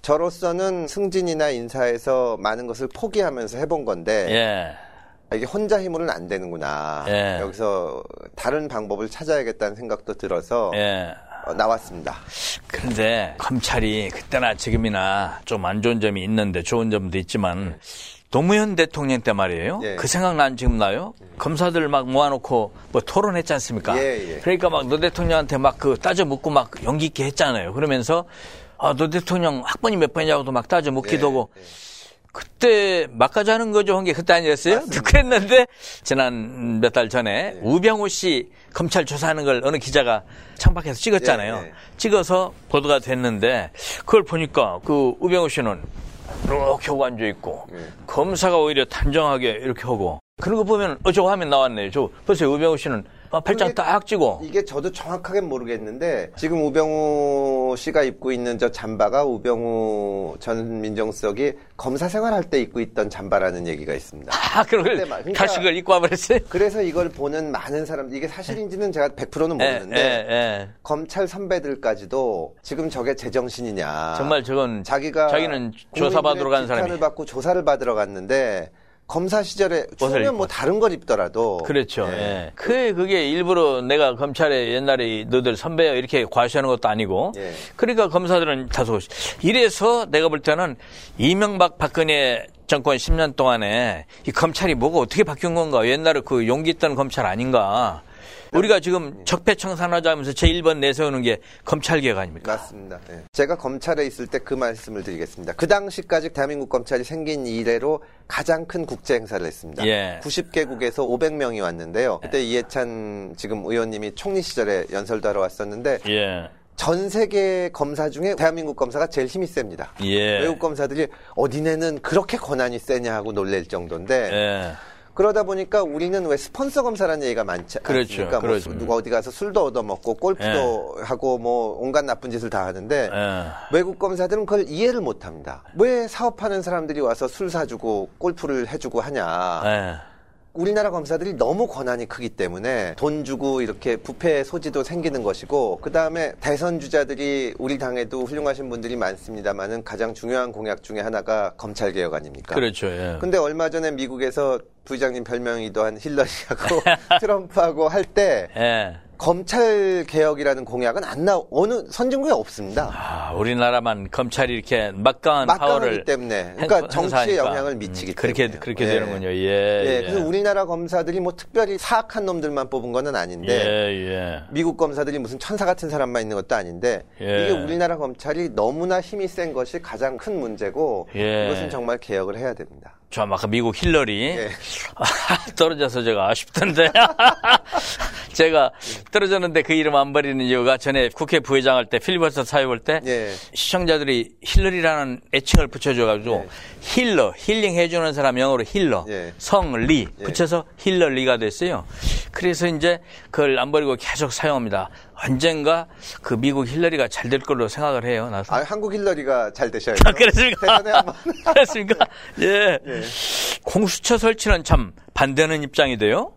저로서는 승진이나 인사에서 많은 것을 포기하면서 해본 건데 예. 아, 이게 혼자 힘으로는 안 되는구나. 예. 여기서 다른 방법을 찾아야겠다는 생각도 들어서 예. 어, 나왔습니다. 그런데 검찰이 그때나 지금이나 좀 안 좋은 점이 있는데 좋은 점도 있지만 노무현 대통령 때 말이에요. 예. 그 생각 난 지금 나요? 검사들 막 모아놓고 뭐 토론했지 않습니까? 예, 예. 그러니까 막 노 대통령한테 막 그 따져 묻고 막 용기 있게 했잖아요. 그러면서 아, 노 대통령 학번이 몇 번이냐고도 막 따져 묻기도 예, 하고 그때 막가지 하는 거죠. 한 게 그때 아니었어요? 그랬는데 지난 몇 달 전에 우병우 씨 검찰 조사하는 걸 어느 기자가 창밖에서 찍었잖아요. 예, 예. 찍어서 보도가 됐는데 그걸 보니까 그 우병우 씨는 이렇게 하고 앉아 있고 예. 검사가 오히려 단정하게 이렇게 하고 그런 거 보면 어 저거 화면 나왔네요. 저 보세요. 우병우 씨는 아, 팔짱 그게- 딱 쥐고 이게 저도 정확하게 모르겠는데 지금 우병우 씨가 입고 있는 저 잠바가 우병우 전 민정수석이 검사 생활할 때 입고 있던 잠바라는 얘기가 있습니다. 아 그걸 그러니까- 가식을 입고 와버렸어요. 그래서 이걸 보는 많은 사람 이게 사실인지는 제가 100%는 예, 모르는데 예, 예. 검찰 선배들까지도 지금 저게 제정신이냐. 정말 저건 자기가 자기는 조사받으러 간 사람이 비판을 받고 조사를 받으러 갔는데 검사 시절에 추우면 뭐. 다른 걸 입더라도 그렇죠. 예. 예. 그 그게 일부러 내가 검찰에 옛날에 너들 선배야 이렇게 과시하는 것도 아니고. 예. 그러니까 검사들은 다소 이래서 내가 볼 때는 이명박 박근혜 정권 10년 동안에 이 검찰이 뭐가 어떻게 바뀐 건가? 옛날에 그 용기 있던 검찰 아닌가? 우리가 지금 적폐청산하자면서 제1번 내세우는 게 검찰개혁 아닙니까? 맞습니다. 예. 제가 검찰에 있을 때 그 말씀을 드리겠습니다. 그 당시까지 대한민국 검찰이 생긴 이래로 가장 큰 국제 행사를 했습니다. 예. 90개국에서 500명이 왔는데요. 그때 이해찬 지금 의원님이 총리 시절에 연설도 하러 왔었는데 예. 전 세계 검사 중에 대한민국 검사가 제일 힘이 셉니다. 예. 외국 검사들이 어디네는 그렇게 권한이 세냐 하고 놀랄 정도인데 예. 그러다 보니까 우리는 왜 스폰서 검사라는 얘기가 많지 그렇죠. 않습니까? 뭐 그렇죠. 수- 누가 어디 가서 술도 얻어먹고 골프도 하고 뭐 온갖 나쁜 짓을 다 하는데 예. 외국 검사들은 그걸 이해를 못합니다. 왜 사업하는 사람들이 와서 술 사주고 골프를 해주고 하냐? 예. 우리나라 검사들이 너무 권한이 크기 때문에 돈 주고 이렇게 부패 소지도 생기는 것이고 그 다음에 대선 주자들이 우리 당에도 훌륭하신 분들이 많습니다만은 가장 중요한 공약 중에 하나가 검찰 개혁 아닙니까? 그렇죠. 예. 근데 얼마 전에 미국에서 부장님 별명이도 한 힐러리하고 트럼프하고 할때 예. 검찰 개혁이라는 공약은 안 나, 어느 선진국에 없습니다. 아, 우리나라만 검찰이 이렇게 막강한 막강하기 파워를 때문에. 그러니까 행- 정치에. 영향을 미치기 음, 그렇게, 때문에. 그렇게 되는군요. 예. 예, 예. 그래서 우리나라 검사들이 뭐 특별히 사악한 놈들만 뽑은 거는 아닌데. 예, 예. 미국 검사들이 무슨 천사 같은 사람만 있는 것도 아닌데 예. 이게 우리나라 검찰이 너무나 힘이 센 것이 가장 큰 문제고 예. 이것은 정말 개혁을 해야 됩니다. 저 아까 미국 힐러리 예. 아, 떨어져서 제가 아쉽던데 제가 떨어졌는데 그 이름 안 버리는 이유가 전에 국회 부의장 할 때 필리버스터 사회 볼 때 예. 시청자들이 힐러리라는 애칭을 붙여줘가지고 예. 힐러 힐링 해주는 사람 영어로 healer 예. 성리 예. 붙여서 힐러리가 됐어요. 그래서 이제 그걸 안 버리고 계속 사용합니다. 언젠가 그 미국 힐러리가 잘 될 걸로 생각을 해요. 나서. 아, 한국 힐러리가 잘 되셔야죠. 아, 그렇습니까? 그렇습니까? 예. 공수처 설치는 참 반대하는 입장이 돼요.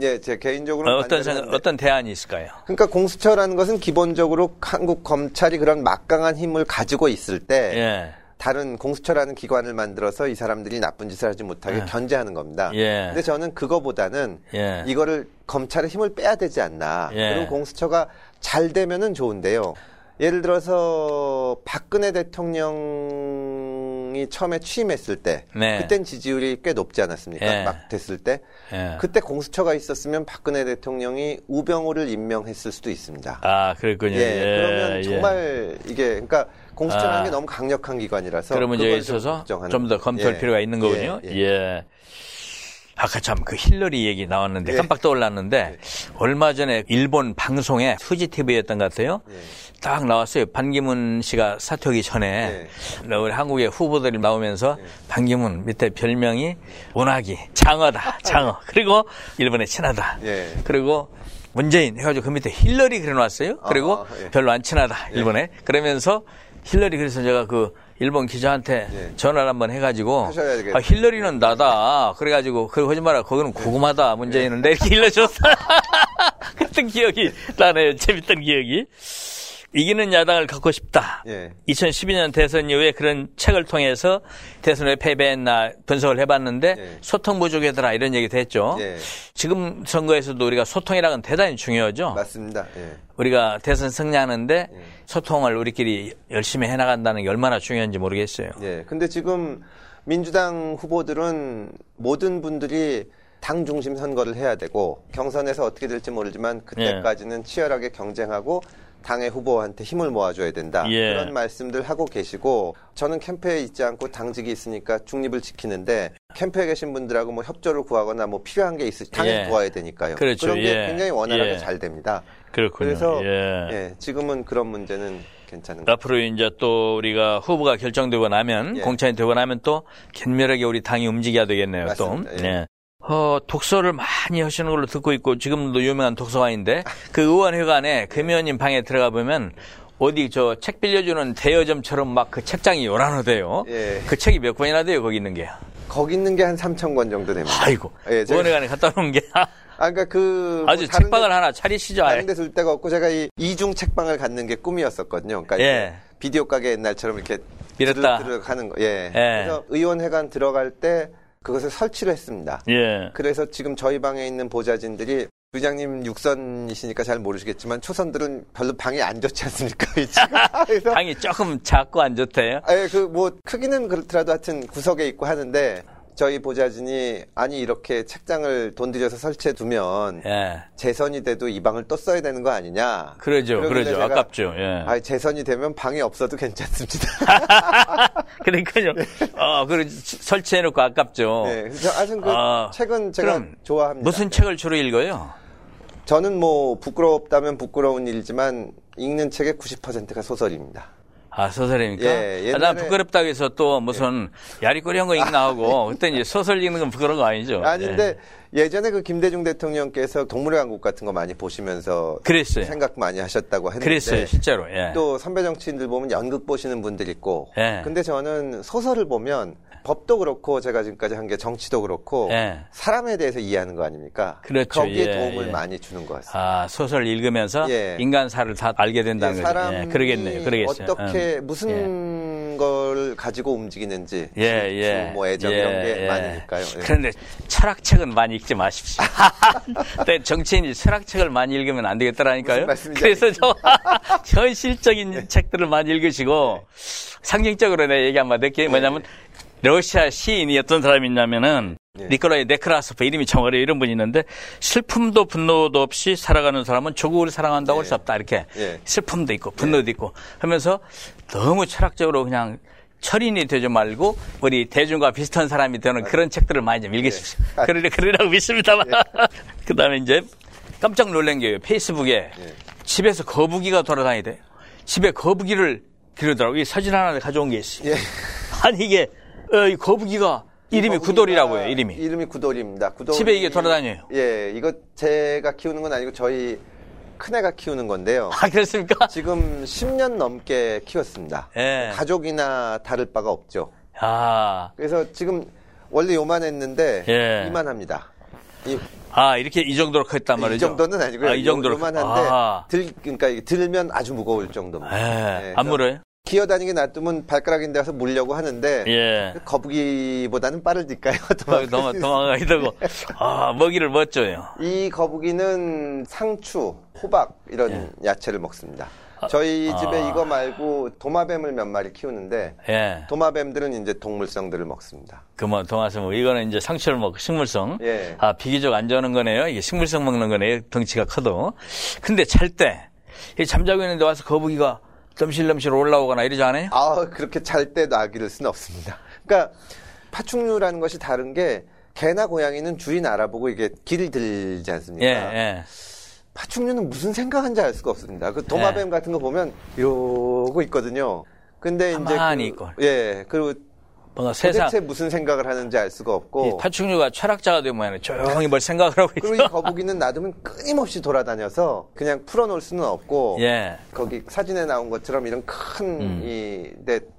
예, 제 개인적으로 어, 어떤 생각, 어떤 대안이 있을까요? 그러니까 공수처라는 것은 기본적으로 한국 검찰이 그런 막강한 힘을 가지고 있을 때 예. 다른 공수처라는 기관을 만들어서 이 사람들이 나쁜 짓을 하지 못하게 견제하는 겁니다. 예. 근데 저는 그거보다는 예. 이거를 검찰의 힘을 빼야 되지 않나. 예. 그리고 공수처가 잘 되면은 좋은데요. 예를 들어서 박근혜 대통령이 처음에 취임했을 때 네. 그땐 지지율이 꽤 높지 않았습니까? 예. 막 됐을 때. 예. 그때 공수처가 있었으면 박근혜 대통령이 우병우를 임명했을 수도 있습니다. 아, 그랬군요. 예, 그러면 예. 정말 이게 그러니까 공수처라는 아. 게 너무 강력한 기관이라서 그런 문제에 있어서 좀 더 검토할 예, 필요가 있는 거군요. 예, 예. 예. 아까 참 그 힐러리 얘기 나왔는데 예. 깜빡 떠올랐는데 얼마 전에 일본 방송에 후지 TV였던 것 같아요. 예. 딱 나왔어요. 반기문 씨가 사퇴하기 전에 예. 우리 한국의 후보들이 나오면서 반기문 밑에 별명이 운하기 장어다 장어 그리고 일본에 친하다 예. 그리고 문재인 해가지고 그 밑에 힐러리 그려놨어요. 그리고 아, 예. 별로 안 친하다 일본에 그러면서 힐러리 그래서 제가 그 일본 기자한테 예. 전화를 한번 해가지고. 아, 힐러리는 나다. 그래가지고 그 마라. 거기는 궁금하다 문재인은 내 이렇게 일러줬어 그랬던 기억이 나네요. 재밌던 기억이 이기는 야당을 갖고 싶다. 예. 2012년 대선 이후에 그런 책을 통해서 대선에 패배했나 분석을 해봤는데 예. 소통 부족이더라 이런 얘기도 했죠. 예. 지금 선거에서도 우리가 소통이라는 건 대단히 중요하죠. 맞습니다. 예. 우리가 대선 승리하는데 소통을 우리끼리 열심히 해나간다는 게 얼마나 중요한지 모르겠어요. 예. 근데 지금 민주당 후보들은 모든 분들이 당 중심 선거를 해야 되고 경선에서 어떻게 될지 모르지만 그때까지는 치열하게 경쟁하고 당의 후보한테 힘을 모아줘야 된다. 예. 그런 말씀들 하고 계시고 저는 캠프에 있지 않고 당직이 있으니까 중립을 지키는데 캠프에 계신 분들하고 뭐 협조를 구하거나 뭐 필요한 게 있으시 당연히 예. 도와야 되니까요. 그렇죠. 런게 예. 굉장히 원활하게 예. 잘 됩니다. 그렇군요. 그래서 예. 예, 지금은 그런 문제는 괜찮은 것 앞으로 이제 또 우리가 후보가 결정되고 나면 예. 공천이 되고 나면 또 긴밀하게 우리 당이 움직여야 되겠네요. 맞습니다. 또. 예. 어, 독서를 많이 하시는 걸로 듣고 있고 지금도 유명한 독서관인데 그 의원회관에 금의원님 방에 들어가 보면 어디 저 책 빌려주는 대여점처럼 막 그 책장이 요란하대요. 예. 그 책이 몇 권이나 돼요 거기 있는 게. 거기 있는 게 한 3천 권 정도 됩니다. 아이고 예, 제가- 의원회관에 갖다 놓은 게 아, 그러니까 그 아주 뭐 책방을 데- 하나 차리시죠. 다른 데둘 데가 없고 제가 이 이중 책방을 갖는 게 꿈이었었거든요. 그러니까 예. 비디오 가게 옛날처럼 이렇게. 드르륵 하는 거. 예. 예. 그래서 의원회관 들어갈 때 그것을 설치를 했습니다. 예. 그래서 지금 저희 방에 있는 보좌진들이 부장님 육선이시니까 잘 모르시겠지만 초선들은 별로 방이 안 좋지 않습니까? 그래서 방이 조금 작고 안 좋대요. 아예 그 뭐 크기는 그렇더라도 하여튼 구석에 있고 하는데 저희 보좌진이 아니 이렇게 책장을 돈 들여서 설치해 두면 예. 재선이 돼도 이 방을 또 써야 되는 거 아니냐? 그러죠. 그러죠. 제가 아깝죠. 예. 아, 재선이 되면 방이 없어도 괜찮습니다. 그러니까요. 어, 그 설치해놓고 아깝죠. 네, 그래서 하여튼 그 아, 책은 제가 좋아합니다. 무슨 책을 주로 읽어요? 저는 뭐 부끄럽다면 부끄러운 일이지만 읽는 책의 90%가 소설입니다. 아, 소설입니까? 예, 아, 난 옛날에- 부끄럽다고 해서 또 무슨 야리꼬리 한 거 읽나 하고, 그때 이제 소설 읽는 건 부끄러운 거 아니죠? 아닌데 예. 전에 그 김대중 대통령께서 동물의 왕국 같은 거 많이 보시면서 그랬어요. 생각 많이 하셨다고 했는데 그랬어요, 실제로. 예. 또 선배 정치인들 보면 연극 보시는 분들 있고 예. 근데 저는 소설을 보면 법도 그렇고 제가 지금까지 한 게 정치도 그렇고 예. 사람에 대해서 이해하는 거 아닙니까? 그렇죠. 거기에 예, 도움을 예. 많이 주는 것 같습니다. 아, 소설 읽으면서 예. 인간사를 다 알게 된다는 예, 거죠. 사람이 예, 그러겠네요. 그러겠어요. 어떻게 음. 무슨 걸 가지고 움직이는지 예, 예. 주, 뭐 애정 예, 이런 게 예. 많으니까요. 예. 그런데 철학책은 많이 읽지 마십시오. 근데 정치인이 철학책을 많이 읽으면 안 되겠더라니까요. 그래서 좀 현실적인 책들을 많이 읽으시고 상징적으로 내가 얘기 한번 할게 뭐냐면 러시아 시인이 어떤 사람이 있냐면은 예. 니콜라이 네크라소프 이름이 참 어려워 이런 분이 있는데 슬픔도 분노도 없이 살아가는 사람은 조국을 사랑한다고 할수 예. 없다 이렇게 예. 슬픔도 있고 분노도 있고 하면서 너무 철학적으로 그냥 철인이 되지 말고 우리 대중과 비슷한 사람이 되는 그런 책들을 많이 좀 읽으십시오. 예. 그러려 그러라고 믿습니다만. 그다음에 이제 깜짝 놀란 게 페이스북에 예. 집에서 거북이가 돌아다니대. 집에 거북이를 기르더라고. 이 사진 하나 가져온 게 있어. 요 예. 아니 이게 어, 이 거북이가 이름이 거북이가 구돌이라고요. 이름이. 이름이 구돌입니다. 구돌이, 집에 이게 돌아다녀요. 예, 이거 제가 키우는 건 아니고 저희 큰애가 키우는 건데요. 아 그렇습니까? 지금 10년 넘게 키웠습니다. 예. 가족이나 다를 바가 없죠. 아, 그래서 지금 원래 요만했는데 예. 이만합니다. 이, 아 이렇게 이 정도로 컸단 말이죠. 이 정도는 아니고요. 아, 이 정도로 요, 만한데 아. 들 그러니까 들면 아주 무거울 정도입니다. 예, 예, 안 물어요? 기어다니게 놔두면 발가락인데 와서 물려고 하는데 예. 거북이보다는 빠르니까요. 도망, 도망, 도망가게 되고. 아, 먹이를 못 줘요. 이 거북이는 상추, 호박 이런 야채를 먹습니다. 저희 집에 예. 아. 이거 말고 도마뱀을 몇 마리 키우는데 예. 도마뱀들은 이제 동물성들을 먹습니다. 그뭐 동화서 뭐 이거는 이제 상추를 먹고 식물성. 예. 아 비교적 안 좋은 거네요. 이게 식물성 먹는 거네요. 덩치가 커도. 근데 잘때이 잠자고 있는데 와서 거북이가 덤실덤실 올라오거나 이러지 않아요? 아 그렇게 잘때 놔기를 수는 없습니다. 그러니까 파충류라는 것이 다른 게 개나 고양이는 주인 알아보고 이게 길을 들지 않습니까? 예, 예. 파충류는 무슨 생각하는지 알 수가 없습니다. 그 도마뱀 네. 같은 거 보면 이러고 있거든요. 근데 이제 그. 예 그리고 뭔가 세상 도대체 무슨 생각을 하는지 알 수가 이 없고 파충류가 철학자가 되면 조용히 뭘 생각을 하고 있어. 그리고 이 거북이는 놔두면 끊임없이 돌아다녀서 그냥 풀어놓을 수는 없고 예. 거기 사진에 나온 것처럼 이런 큰 음.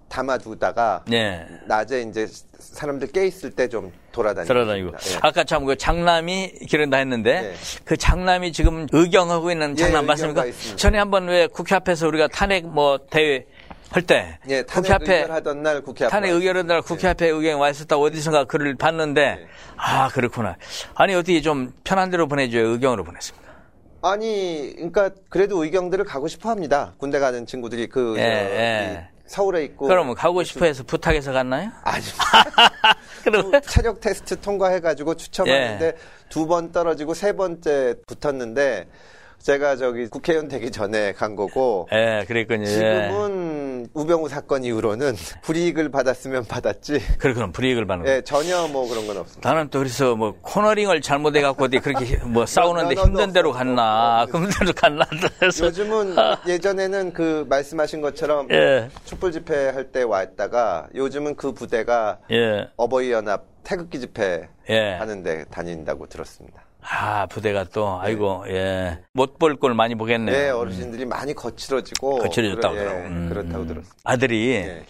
담아두다가 예. 낮에 이제 사람들 깨 있을 때 좀 돌아다니고 돌아다니고. 예. 아까 참 그 장남이 기른다 했는데 예. 그 장남이 지금 의경하고 있는 예, 장남 의경가 맞습니까? 전에 한번 왜 국회 앞에서 우리가 탄핵 뭐 대회 할때 예, 국회 앞에 의결하던 날 국회 앞에 탄핵 의결한 날 국회 앞에 의경이 와 있었다고 어디선가 글을 봤는데 예. 아 그렇구나. 아니 어떻게 좀 편한 대로 보내줘요 의경으로 보냈습니다. 아니, 그러니까 그래도 의경들을 가고 싶어 합니다. 군대 가는 친구들이 그 예, 저, 예. 이 서울에 있고 그러면 가고 싶어 해서 부탁해서 갔나요? 아니 그럼 또 체력 테스트 통과해가지고 추첨하는데 예. 두번 떨어지고 세 번째 붙었는데 제가 저기 국회의원 되기 전에 간 거고 예, 그랬군요. 예. 지금은 우병우 사건 이후로는 불이익을 받았으면 받았지 그렇구나 불이익을 받는 거. 예, 전혀 뭐 그런 건 없습니다. 나는 또 그래서 뭐 코너링을 잘못해 갖고 어디 그렇게 뭐 싸우는데 힘든 대로 없었고. 갔나 어, 힘든 대로 갔나 그래서 요즘은 예전에는 그 말씀하신 것처럼 예. 촛불 집회 할 때 왔다가 요즘은 그 부대가 예. 어버이 연합 태극기 집회 예. 하는데 다닌다고 들었습니다. 아 부대가 또 아이고 예. 못 볼 걸 많이 보겠네요. 네, 어르신들이 많이 거칠어지고 거칠어졌다고 그러- 예. 음. 그렇다고 들었습니다. 아들이 예.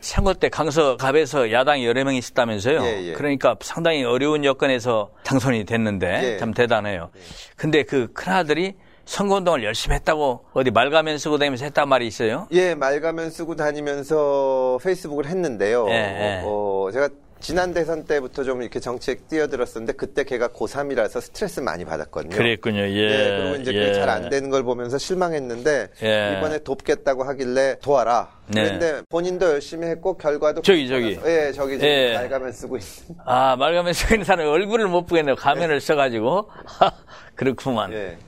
선거 때 강서갑에서 야당이 여러 명 있었다면서요. 예, 예. 그러니까 상당히 어려운 여건에서 당선이 됐는데 예. 참 대단해요. 근데 그 큰아들이 선거운동을 열심히 했다고 어디 말가면 쓰고 다니면서 했단 말이 있어요. 예, 말가면 쓰고 다니면서 페이스북을 했는데요. 예, 예. 어, 제가 지난 대선 때부터 좀 이렇게 정치에 뛰어들었었는데 그때 걔가 고3이라서 스트레스 많이 받았거든요. 그랬군요. 예. 네, 그리고 이제 예. 그게 잘안 되는 걸 보면서 실망했는데 예. 이번에 돕겠다고 하길래 도와라. 네. 그런데 본인도 열심히 했고 결과도 저기, 저기. 예, 저기 예. 말가면 쓰고 있습니다. 아, 말가면 쓰고 있는 사람이 얼굴을 못 보겠네요. 가면을 써가지고. 그렇구만. 예.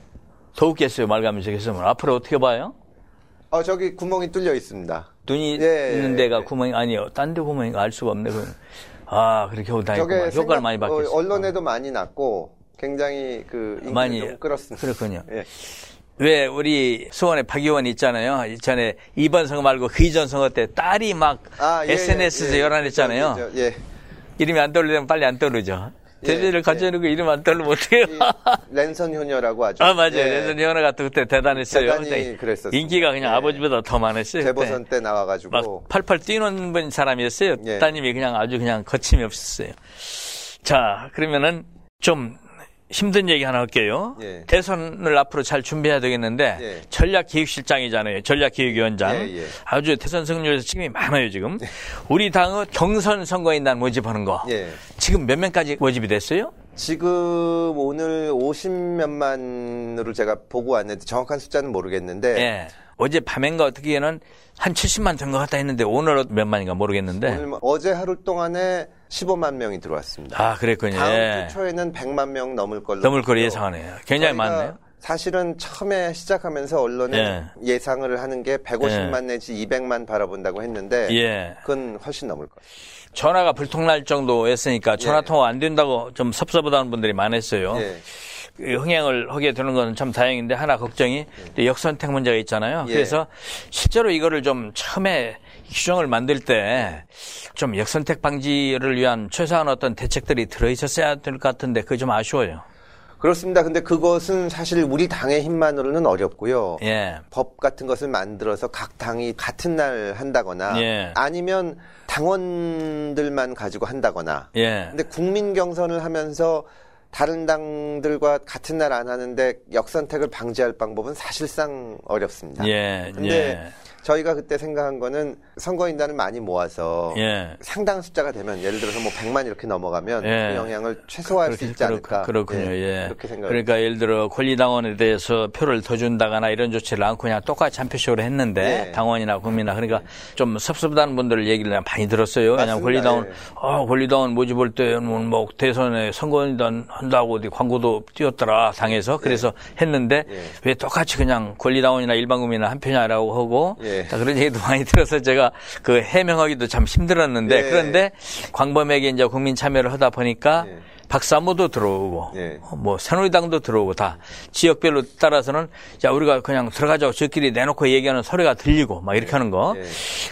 더욱겠어요. 말가면 쓰겠으면. 앞으로 어떻게 봐요? 어, 저기 구멍이 뚫려 있습니다. 눈이 예, 있는 예, 데가 예. 구멍이 아니요. 딴 데 구멍이 알 수가 없네. 그건. 아, 그렇게 저게 효과를 생각- 많이 어, 받겠어요. 언론에도 많이 났고 굉장히 그 많이 좀 끌었습니다. 그렇군요. 예. 왜 우리 수원에 박 의원 있잖아요. 전에 이번 선거 말고 그 이전 선거 때 딸이 막 아, 예, SNS에서 예, 예. 열안했잖아요. 예. 이름이 안 떠오르면 빨리 안 떠오르죠. 예, 대대를 예. 가져놓고 이름 안 어떡해요? 이 랜선 효녀라고 아주 아, 맞아요. 예. 랜선 현아 같은 그때 대단했어요. 대단히 그랬었습니다. 인기가 그냥 예. 아버지보다 더 많았어요. 재보선 때 나와가지고 막 팔팔 뛰는 분 사람이었어요. 예. 따님이 그냥 아주 그냥 거침이 없었어요. 자, 그러면은 좀 힘든 얘기 하나 할게요. 예. 대선을 앞으로 잘 준비해야 되겠는데 예. 전략기획실장이잖아요. 전략기획위원장. 예, 예. 아주 대선 승률에서 책임이 많아요 지금. 우리 당의 경선 선거인단 모집하는 거. 예. 지금 몇 명까지 모집이 됐어요? 지금 오늘 50몇만으로 제가 보고 왔는데 정확한 숫자는 모르겠는데 예. 어제 밤엔가 어떻게는 한 70만 된 것 같다 했는데 오늘 몇 만인가 모르겠는데. 오늘 뭐 어제 하루 동안에 15만 명이 들어왔습니다. 아 그랬군요. 다음 예. 주 초에는 100만 명 넘을 걸로 넘을 보고요. 예상하네요. 굉장히 많네요. 사실은 처음에 시작하면서 언론에 예. 상을 하는 게 150만 내지 200만 바라본다고 했는데 예. 그건 훨씬 넘을 거예요. 전화가 불통날 정도였으니까 전화 통화 안 된다고 좀 섭섭하다는 분들이 많았어요. 예. 그 흥행을 하게 되는 건 참 다행인데 하나 걱정이 또 역선택 문제가 있잖아요. 예. 그래서 실제로 이거를 좀 처음에 규정을 만들 때 좀 역선택 방지를 위한 최소한 어떤 대책들이 들어있었어야 될 것 같은데 그게 좀 아쉬워요. 그렇습니다. 근데 그것은 사실 우리 당의 힘만으로는 어렵고요. 예. 법 같은 것을 만들어서 각 당이 같은 날 한다거나 예. 아니면 당원들만 가지고 한다거나 예. 근데 국민 경선을 하면서 다른 당들과 같은 날 안 하는데 역선택을 방지할 방법은 사실상 어렵습니다. 예. 근데 예. 저희가 그때 생각한 거는 선거인단을 많이 모아서 예. 상당한 숫자가 되면 예를 들어서 뭐 100만 이렇게 넘어가면 예. 그 영향을 최소화할 수 있지 않을까. 그렇, 군요 예, 예. 그렇게 생각. 그러니까 예를 들어 권리당원에 대해서 표를 더 준다거나 이런 조치를 않고 그냥 똑같이 한 표씩으로 했는데 예. 당원이나 국민이나 그러니까 좀 섭섭하다는 분들 얘기를 내가 많이 들었어요. 왜냐하면 맞습니다. 권리당원, 예. 아, 권리당원 모집할 때는 뭐 대선에 선거인단 한다고 어디 광고도 띄웠더라 당에서 그래서 했는데 예. 왜 똑같이 그냥 권리당원이나 일반 국민이나 한 표냐라고 하고 예. 다 그런 얘기도 많이 들어서 제가 그 해명하기도 참 힘들었는데 예. 그런데 광범위하게 이제 국민 참여를 하다 보니까 예. 박사모도 들어오고 예. 어, 뭐 새누리당도 들어오고 다 지역별로 따라서는 자 우리가 그냥 들어가자고 저끼리 내놓고 얘기하는 소리가 들리고 막 이렇게 하는 거 예.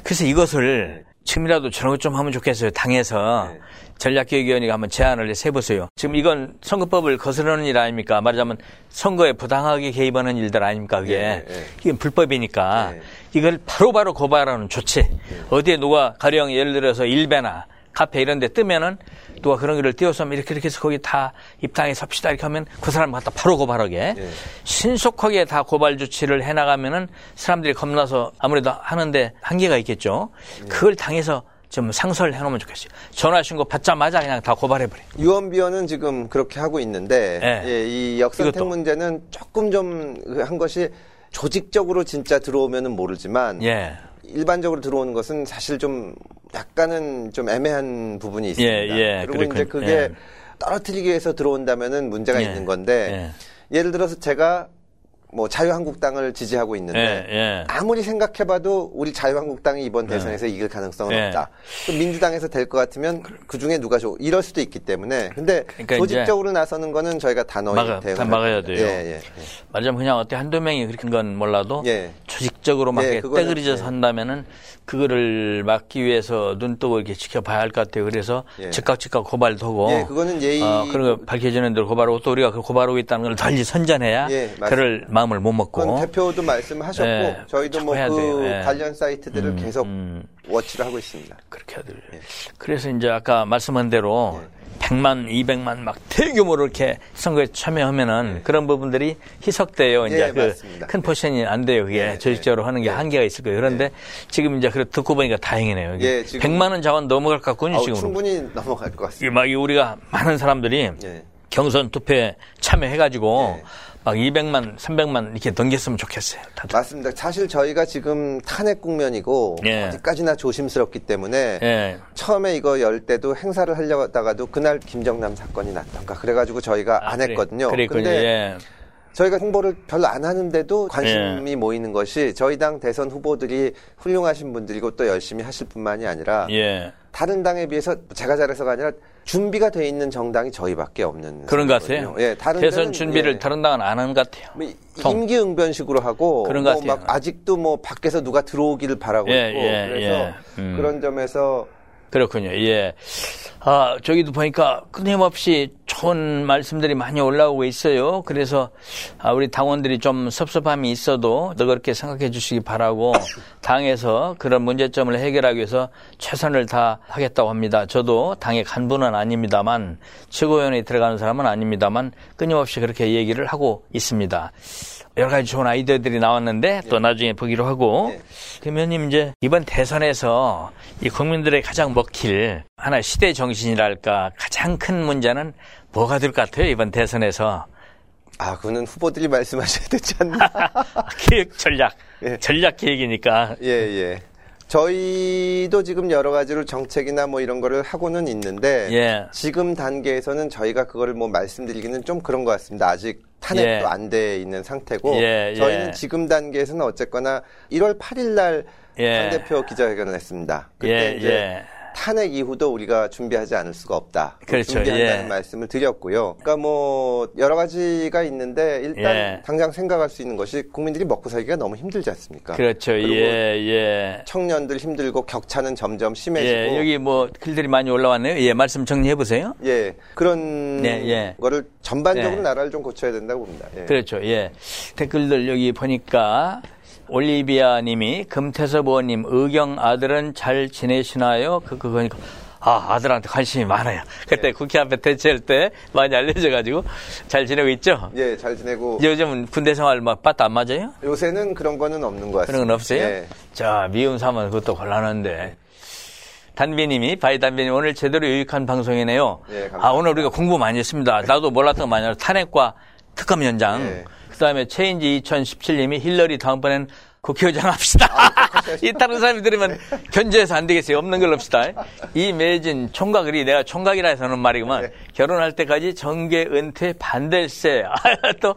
그래서 이것을 지금이라도 저런 것 좀 하면 좋겠어요 당에서 예. 전략기획위원회가 한번 제안을 해보세요 지금 이건 선거법을 거스르는 일 아닙니까 말하자면 선거에 부당하게 개입하는 일들 아닙니까 그게 예, 예. 이건 불법이니까 예. 이걸 바로 바로 고발하는 조치 어디에 누가 가령 예를 들어서 일베나 카페 이런 데 뜨면은 누가 그런 글을 띄워서 이렇게 이렇게 해서 거기 다 입당해 섭시다 이렇게 하면 그 사람 갖다 바로 고발하게 예. 신속하게 다 고발 조치를 해나가면은 사람들이 겁나서 아무래도 하는데 한계가 있겠죠. 예. 그걸 당해서 좀 상설해 놓으면 좋겠어요. 전화 신고 받자마자 그냥 다 고발해 버려. 유언비어는 지금 그렇게 하고 있는데 예. 예, 이 역선택 이것도. 문제는 조금 좀 한 것이 조직적으로 진짜 들어오면은 모르지만 예. 일반적으로 들어오는 것은 사실 좀 약간은 좀 애매한 부분이 있습니다. 예, 예, 그리고 이제 그렇군요. 그게 예. 떨어뜨리기 위해서 들어온다면은 문제가 예, 있는 건데 예를 들어서 제가 뭐 자유한국당을 지지하고 있는데 예, 예. 아무리 생각해봐도 우리 자유한국당이 이번 대선에서 이길 가능성은 예. 없다. 또 민주당에서 될 것 같으면 그 중에 누가 좋 이럴 수도 있기 때문에 근데 그러니까 조직적으로 나서는 거는 저희가 단호히 막아- 대응을 막아야 할 돼요. 겁니다. 예, 예, 말하자면 그냥 어때 한두 명이 그렇게 한건 몰라도 예. 조직적으로 막 예, 떼그리져서 예. 한다면은 그거를 막기 위해서 눈뜨고 이렇게 지켜봐야 할 것 같아요. 그래서 예. 즉각 즉각 고발도 하고 예, 그거는 예의- 어, 그런 거 밝혀지는 대로 고발하고 또 우리가 그 고발하고 있다는 걸 덜리 선전해야 예, 맞습니다. 그럴 마음을 못 먹고 대표도 말씀하셨고 예, 저희도 뭐그 돼요. 예. 관련 사이트들을 계속 음. watch를 하고 있습니다. 그렇게 돼요. 예. 그래서 이제 아까 말씀한 대로 100만, 200만 막 대규모로 이렇게 선거에 참여하면은 그런 부분들이 희석돼요. 이제 예, 그 맞습니다. 큰 포션이 안 돼요. 그게 예, 조직적으로 예. 하는 게 예. 한계가 있을 거예요. 그런데 지금 이제 그래 듣고 보니까 다행이네요. 이게 예, 지금- 100만 원 자원 넘어갈 것 같군요. 지금. 충분히 넘어갈 것 같습니다. 막이 우리가 많은 사람들이 예. 경선 투표에 참여해가지고 예. 막 200만, 300만 이렇게 넘겼으면 좋겠어요. 다들. 맞습니다. 사실 저희가 지금 탄핵 국면이고 예. 어디까지나 조심스럽기 때문에 예. 처음에 이거 열 때도 행사를 하려고 하다가도 그날 김정남 사건이 났던가 그래가지고 저희가 안 아, 그래. 했거든요. 그랬군요. 근데 예. 저희가 홍보를 별로 안 하는데도 관심이 모이는 것이 저희 당 대선 후보들이 훌륭하신 분들이고 또 열심히 하실 뿐만이 아니라 예. 다른 당에 비해서 제가 잘해서가 아니라 준비가 돼 있는 정당이 저희밖에 없는 그런 것. 같아요. 예, 다른 대선 준비를 예. 다른 당은 안 하는 것 같아요. 뭐 이- 통. 임기응변식으로 하고 그런 것 뭐 같아요. 막 아직도 뭐 밖에서 누가 들어오기를 바라고 예, 있고 예, 그래서 예. 음. 그런 점에서 그렇군요. 예. 아, 저기도 보니까 끊임없이 좋은 말씀들이 많이 올라오고 있어요. 그래서 아, 우리 당원들이 좀 섭섭함이 있어도 너 그렇게 생각해 주시기 바라고 당에서 그런 문제점을 해결하기 위해서 최선을 다하겠다고 합니다. 저도 당의 간부는 아닙니다만 최고위원회에 들어가는 사람은 아닙니다만 끊임없이 그렇게 얘기를 하고 있습니다. 여러 가지 좋은 아이디어들이 나왔는데 또 나중에 보기로 하고 예. 대면님 이제 이번 대선에서 이 국민들의 가장 먹힐 하나 시대 정신이랄까 가장 큰 문제는 뭐가 될 것 같아요 이번 대선에서 아, 그거는 후보들이 말씀하셔야 되지 않나? 계획 전략 예. 전략 계획이니까 예, 예. 저희도 지금 여러 가지로 정책이나 뭐 이런 거를 하고는 있는데 예. 지금 단계에서는 저희가 그거를 뭐 말씀드리기는 좀 그런 것 같습니다. 아직 탄핵도 예. 안돼 있는 상태고 예, 저희는 예. 지금 단계에서는 어쨌거나 1월 8일 날 예. 당 대표 기자회견을 했습니다. 그때 예, 이제 예. 탄핵 이후도 우리가 준비하지 않을 수가 없다. 그렇죠. 준비한다는 예. 말씀을 드렸고요. 그러니까 뭐 여러 가지가 있는데 일단 예. 당장 생각할 수 있는 것이 국민들이 먹고 살기가 너무 힘들지 않습니까? 그렇죠 그리고 예 예. 청년들 힘들고 격차는 점점 심해지고 예, 여기 뭐 글들이 많이 올라왔네요. 예, 말씀 정리해 보세요. 예, 그런 네, 예. 거를 전반적으로 네. 나라를 좀 고쳐야 된다고 봅니다. 예. 그렇죠. 예. 댓글들 여기 보니까 올리비아 님이 금태섭 의원님 의경 아들은 잘 지내시나요? 그 그거니까 아, 아들한테 관심이 많아요. 그때 예. 국회 앞에 대체할 때 많이 알려져 가지고 잘 지내고 있죠? 예, 잘 지내고 요즘은 군대 생활 막 빠트 안 맞아요? 요새는 그런 거는 없는 것 같습니다. 그런 건 없어요? 예. 자, 미움 삼은 그것도 곤란한데. 단비님이, 바이 단비님, 오늘 제대로 유익한 방송이네요. 예, 감사합니다. 아, 오늘 우리가 공부 많이 했습니다. 나도 몰랐던 거 많이 알아. 탄핵과 특검 현장. 예. 그 다음에 Change 2017님이 힐러리 다음번엔 국회의장 합시다. 이 다른 사람이 들으면 견제해서 안 되겠어요. 없는 걸로 합시다. 이매진 총각이 내가 총각이라 해서 하는 말이구만. 네. 결혼할 때까지 정계 은퇴. 아, 또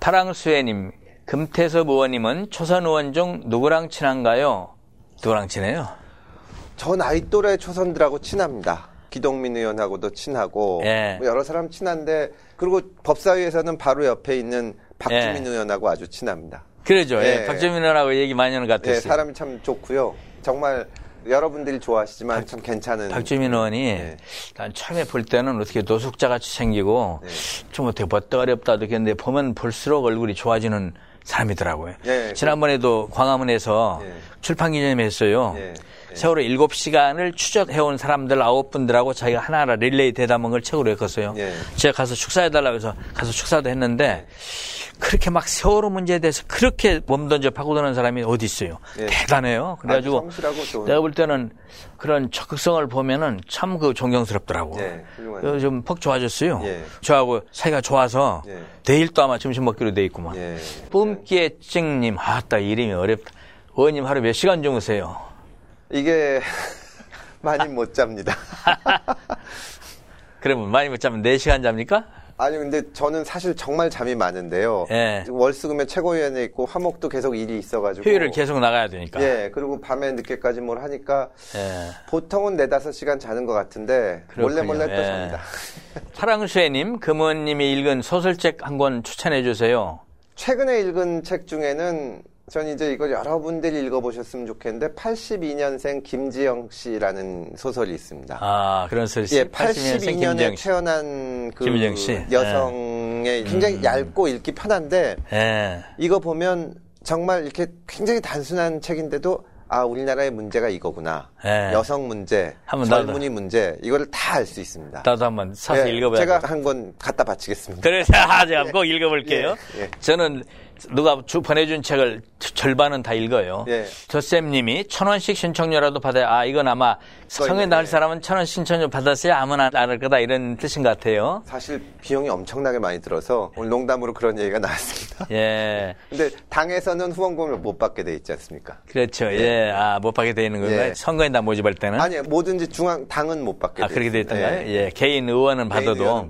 파랑수혜님, 금태섭 의원님은 초선 의원 중 누구랑 친한가요? 누구랑 친해요? 저 나이 또래 초선들하고 친합니다. 기동민 의원하고도 친하고 예. 뭐 여러 사람 친한데 그리고 법사위에서는 바로 옆에 있는 박주민 예. 의원하고 아주 친합니다. 그러죠. 예. 예. 박재민 의원하고 얘기 많이 하는 것 예, 같았어요. 사람이 참 좋고요. 정말 여러분들이 좋아하시지만 참 괜찮은 박주민 의원이 예. 난 처음에 볼 때는 어떻게 노숙자 같이 생기고 네. 좀 어떻게 멋도 어렵다 느꼈는데 보면 볼수록 얼굴이 좋아지는 사람이더라고요. 예, 지난번에도 광화문에서 예. 출판 기념회 했어요. 예, 예. 세월호 7시간을 추적해온 사람들 9분들하고 자기가 하나하나 릴레이 대담한 걸 책으로 읽었어요. 예. 제가 가서 축사해달라고 해서 가서 축사도 했는데 그렇게 막 세월호 문제에 대해서 그렇게 몸던져 파고드는 사람이 어디 있어요. 예. 대단해요. 그래가지고 내가 볼 때는 그런 적극성을 보면은 참 그 존경스럽더라고. 예, 훌륭하네요. 요즘 퍽 좋아졌어요. 예. 저하고 사이가 좋아서 예. 내일 또 아마 점심 먹기로 돼 있구만. 예. 뿜기의 찡님, 아따 이름이 어렵다. 의원님 하루 몇 시간 주무세요? 이게 많이 못 잡니다. 그러면 많이 못 자면 4시간 잡니까? 아니 근데 저는 사실 정말 잠이 많은데요. 예. 월수금에 최고위원회 있고 화목도 계속 일이 있어가지고 휴일을 계속 나가야 되니까. 예 그리고 밤에 늦게까지 뭘 하니까 예. 보통은 네다섯 시간 자는 것 같은데 몰래 그렇군요. 몰래 또 예. 잡니다. 사랑수혜님, 금원님이 읽은 소설책 한 권 추천해 주세요. 최근에 읽은 책 중에는 전 이제 이걸 여러분들이 읽어보셨으면 좋겠는데 82년생 김지영 씨라는 소설이 있습니다. 아, 그런 소리. 예, 82년생 82년에 김지영 씨. 태어난 그 김지영 씨. 음. 여성의 굉장히 얇고 읽기 편한데 예. 이거 보면 정말 이렇게 굉장히 단순한 책인데도 아 우리나라의 문제가 이거구나 예. 여성 문제, 젊은이 문제 이거를 다 알 수 있습니다. 나도 한번 사서 예, 읽어봐야 제가 돼. 한권 갖다 바치겠습니다. 그래서 아, 제가 꼭 읽어볼게요. 예, 예. 저는 누가 주 보내준 책을 절반은 다 읽어요. 예. 저쌤님이 천 원씩 신청료라도 받아야 아 이건 아마 성에 나올 예. 사람은 천원 신청료 받았어야 아무나 나를 거다 이런 뜻인 것 같아요. 사실 비용이 엄청나게 많이 들어서 오늘 농담으로 그런 얘기가 나왔습니다. 예, 근데 당에서는 후원금을 못 받게 돼 있지 않습니까? 그렇죠. 예, 아못 받게 되는 건가요? 예. 선거에다 모집할 때는 아니 뭐든지 중앙 당은 못 받게 아돼 그렇게 돼. 있던가요? 예, 개인 의원은 개인 받아도 의원은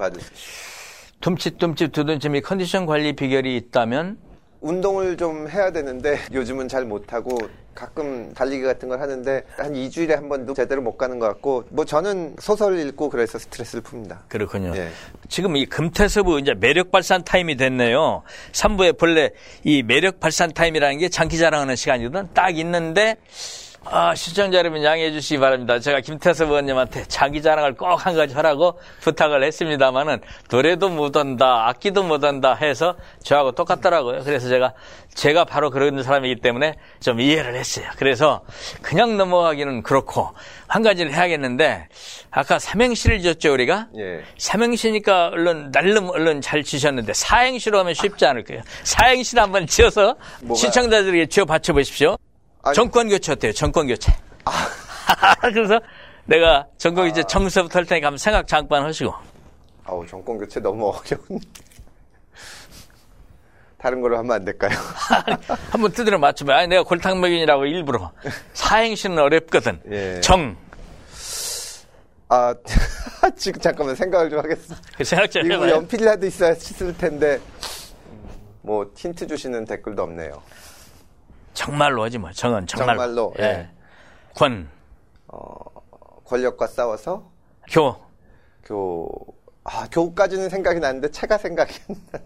둠칫둠칫 두둔침이 컨디션 관리 비결이 있다면 운동을 좀 해야 되는데 요즘은 잘 못하고 가끔 달리기 같은 걸 하는데 한 2주일에 한 번도 제대로 못 가는 것 같고 뭐 저는 소설 읽고 그래서 스트레스를 풉니다. 그렇군요. 예. 지금 이 금태섭의 이제 매력 발산 타임이 됐네요. 3부에 본래 이 매력 발산 타임이라는 게 장기 자랑하는 시간이거든. 딱 있는데 아, 시청자 여러분 양해해 주시기 바랍니다. 제가 김태섭 의원님한테 자기 자랑을 꼭 한 가지 하라고 부탁을 했습니다만은 노래도 못한다, 악기도 못한다 해서 저하고 똑같더라고요. 그래서 제가 제가 바로 그런 사람이기 때문에 좀 이해를 했어요. 그래서 그냥 넘어가기는 그렇고 한 가지를 해야겠는데 아까 삼행시를 지었죠 우리가 예. 삼행시니까 얼른 날름 얼른 잘 지셨는데 사행시로 하면 쉽지 않을 거예요. 사행시를 한번 지어서 시청자들에게 지어 받쳐 보십시오. 아니- 정권 교체 어때요? 정권 교체. 그래서 내가 정권 교체 정서부터 할 테니까 한번 생각 잠깐 하시고. 아우 정권 교체 너무 어려운. 다른 걸로 하면 안 될까요? 한번 두드려 맞춰봐. 아니, 내가 골탕 먹인이라고 일부러. 사행시는 어렵거든. 예. 정. 아 지금 잠깐만 생각을 좀 하겠습니다. 그 생각 좀 이거 해봐요. 연필이라도 있었을 텐데 뭐 힌트 주시는 댓글도 없네요. 정말로 하지 뭐. 정은 정말로. 정말로, 예. 예. 권, 권력과 싸워서 교. 교, 아, 교까지는 생각이 나는데 체가 생각이 안 나.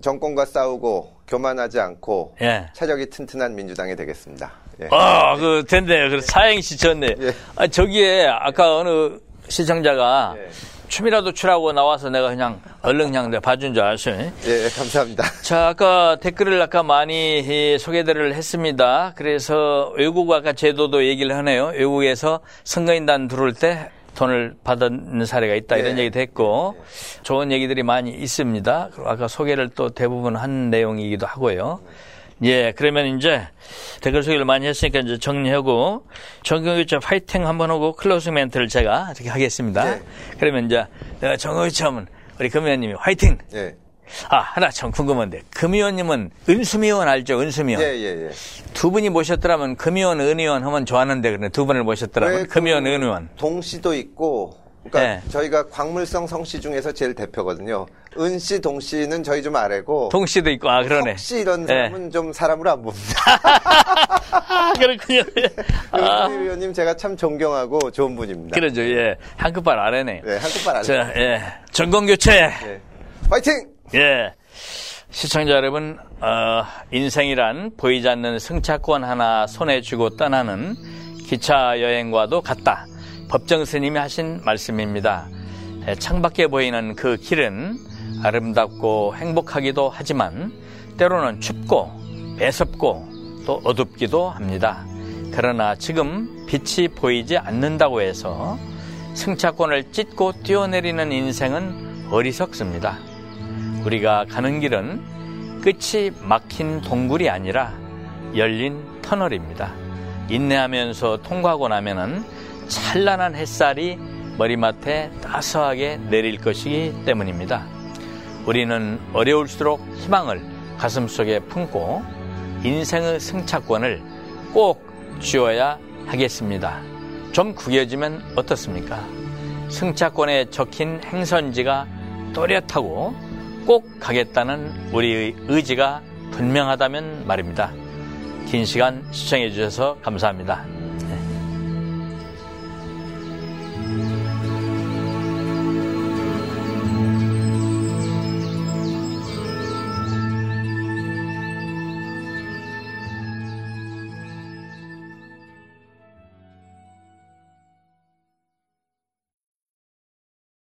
정권과 싸우고 교만하지 않고 예. 체력이 튼튼한 민주당이 되겠습니다. 예. 어, 그, 됐네요. 그 사행시 졌네. 예. 아, 저기에 아까 어느 시청자가 예. 춤이라도 추라고 나와서 내가 그냥 얼른 그냥 내가 봐준 줄 아셔요. 예, 감사합니다. 자, 아까 댓글을 아까 많이 예, 소개들을 했습니다. 그래서 외국 아까 제도도 얘기를 하네요. 외국에서 선거인단 들어올 때 돈을 받은 사례가 있다 이런 네. 얘기도 했고 좋은 얘기들이 많이 있습니다. 그리고 아까 소개를 또 대부분 한 내용이기도 하고요. 예, 그러면 이제 댓글 소개를 많이 했으니까 이제 정리하고 정경유치 파이팅 한번 하고 closing 멘트를 제가 이렇게 하겠습니다. 네. 그러면 이제 내가 정경유치 하면 우리 금 의원님이 화이팅! 예. 아, 하나 참 궁금한데. 금 의원님은 은수미 의원 알죠? 은수미 예, 의원. 예, 예. 두 분이 모셨더라면 금 의원, 은 의원 하면 좋았는데 그래. 두 분을 모셨더라면 왜금 의원, 그은 의원. 동씨도 있고, 그러니까 네. 저희가 광물성 성씨 중에서 제일 대표거든요. 은씨, 동씨는 저희 좀 아래고, 동씨도 있고, 아, 그러네. 석씨 이런 예. 사람은 좀 사람으로 안 봅니다. 아, 그렇군요. 아, 은씨 의원님 제가 참 존경하고 좋은 분입니다. 그러죠. 예. 한 끗발 아래네. 네, 한국말 알죠. 자, 예. 전공 교체. 예. 파이팅! 예. 시청자 여러분, 어, 인생이란 보이지 않는 승차권 하나 손에 쥐고 떠나는 기차 여행과도 같다. 법정 스님이 하신 말씀입니다. 예, 창밖에 보이는 그 길은 아름답고 행복하기도 하지만 때로는 춥고 매섭고 또 어둡기도 합니다. 그러나 지금 빛이 보이지 않는다고 해서 승차권을 찢고 뛰어내리는 인생은 어리석습니다. 우리가 가는 길은 끝이 막힌 동굴이 아니라 열린 터널입니다. 인내하면서 통과하고 나면은 찬란한 햇살이 머리맡에 따스하게 내릴 것이기 때문입니다. 우리는 어려울수록 희망을 가슴속에 품고 인생의 승차권을 꼭 쥐어야 하겠습니다. 좀 구겨지면 어떻습니까? 승차권에 적힌 행선지가 또렷하고 꼭 가겠다는 우리의 의지가 분명하다면 말입니다. 긴 시간 시청해 주셔서 감사합니다.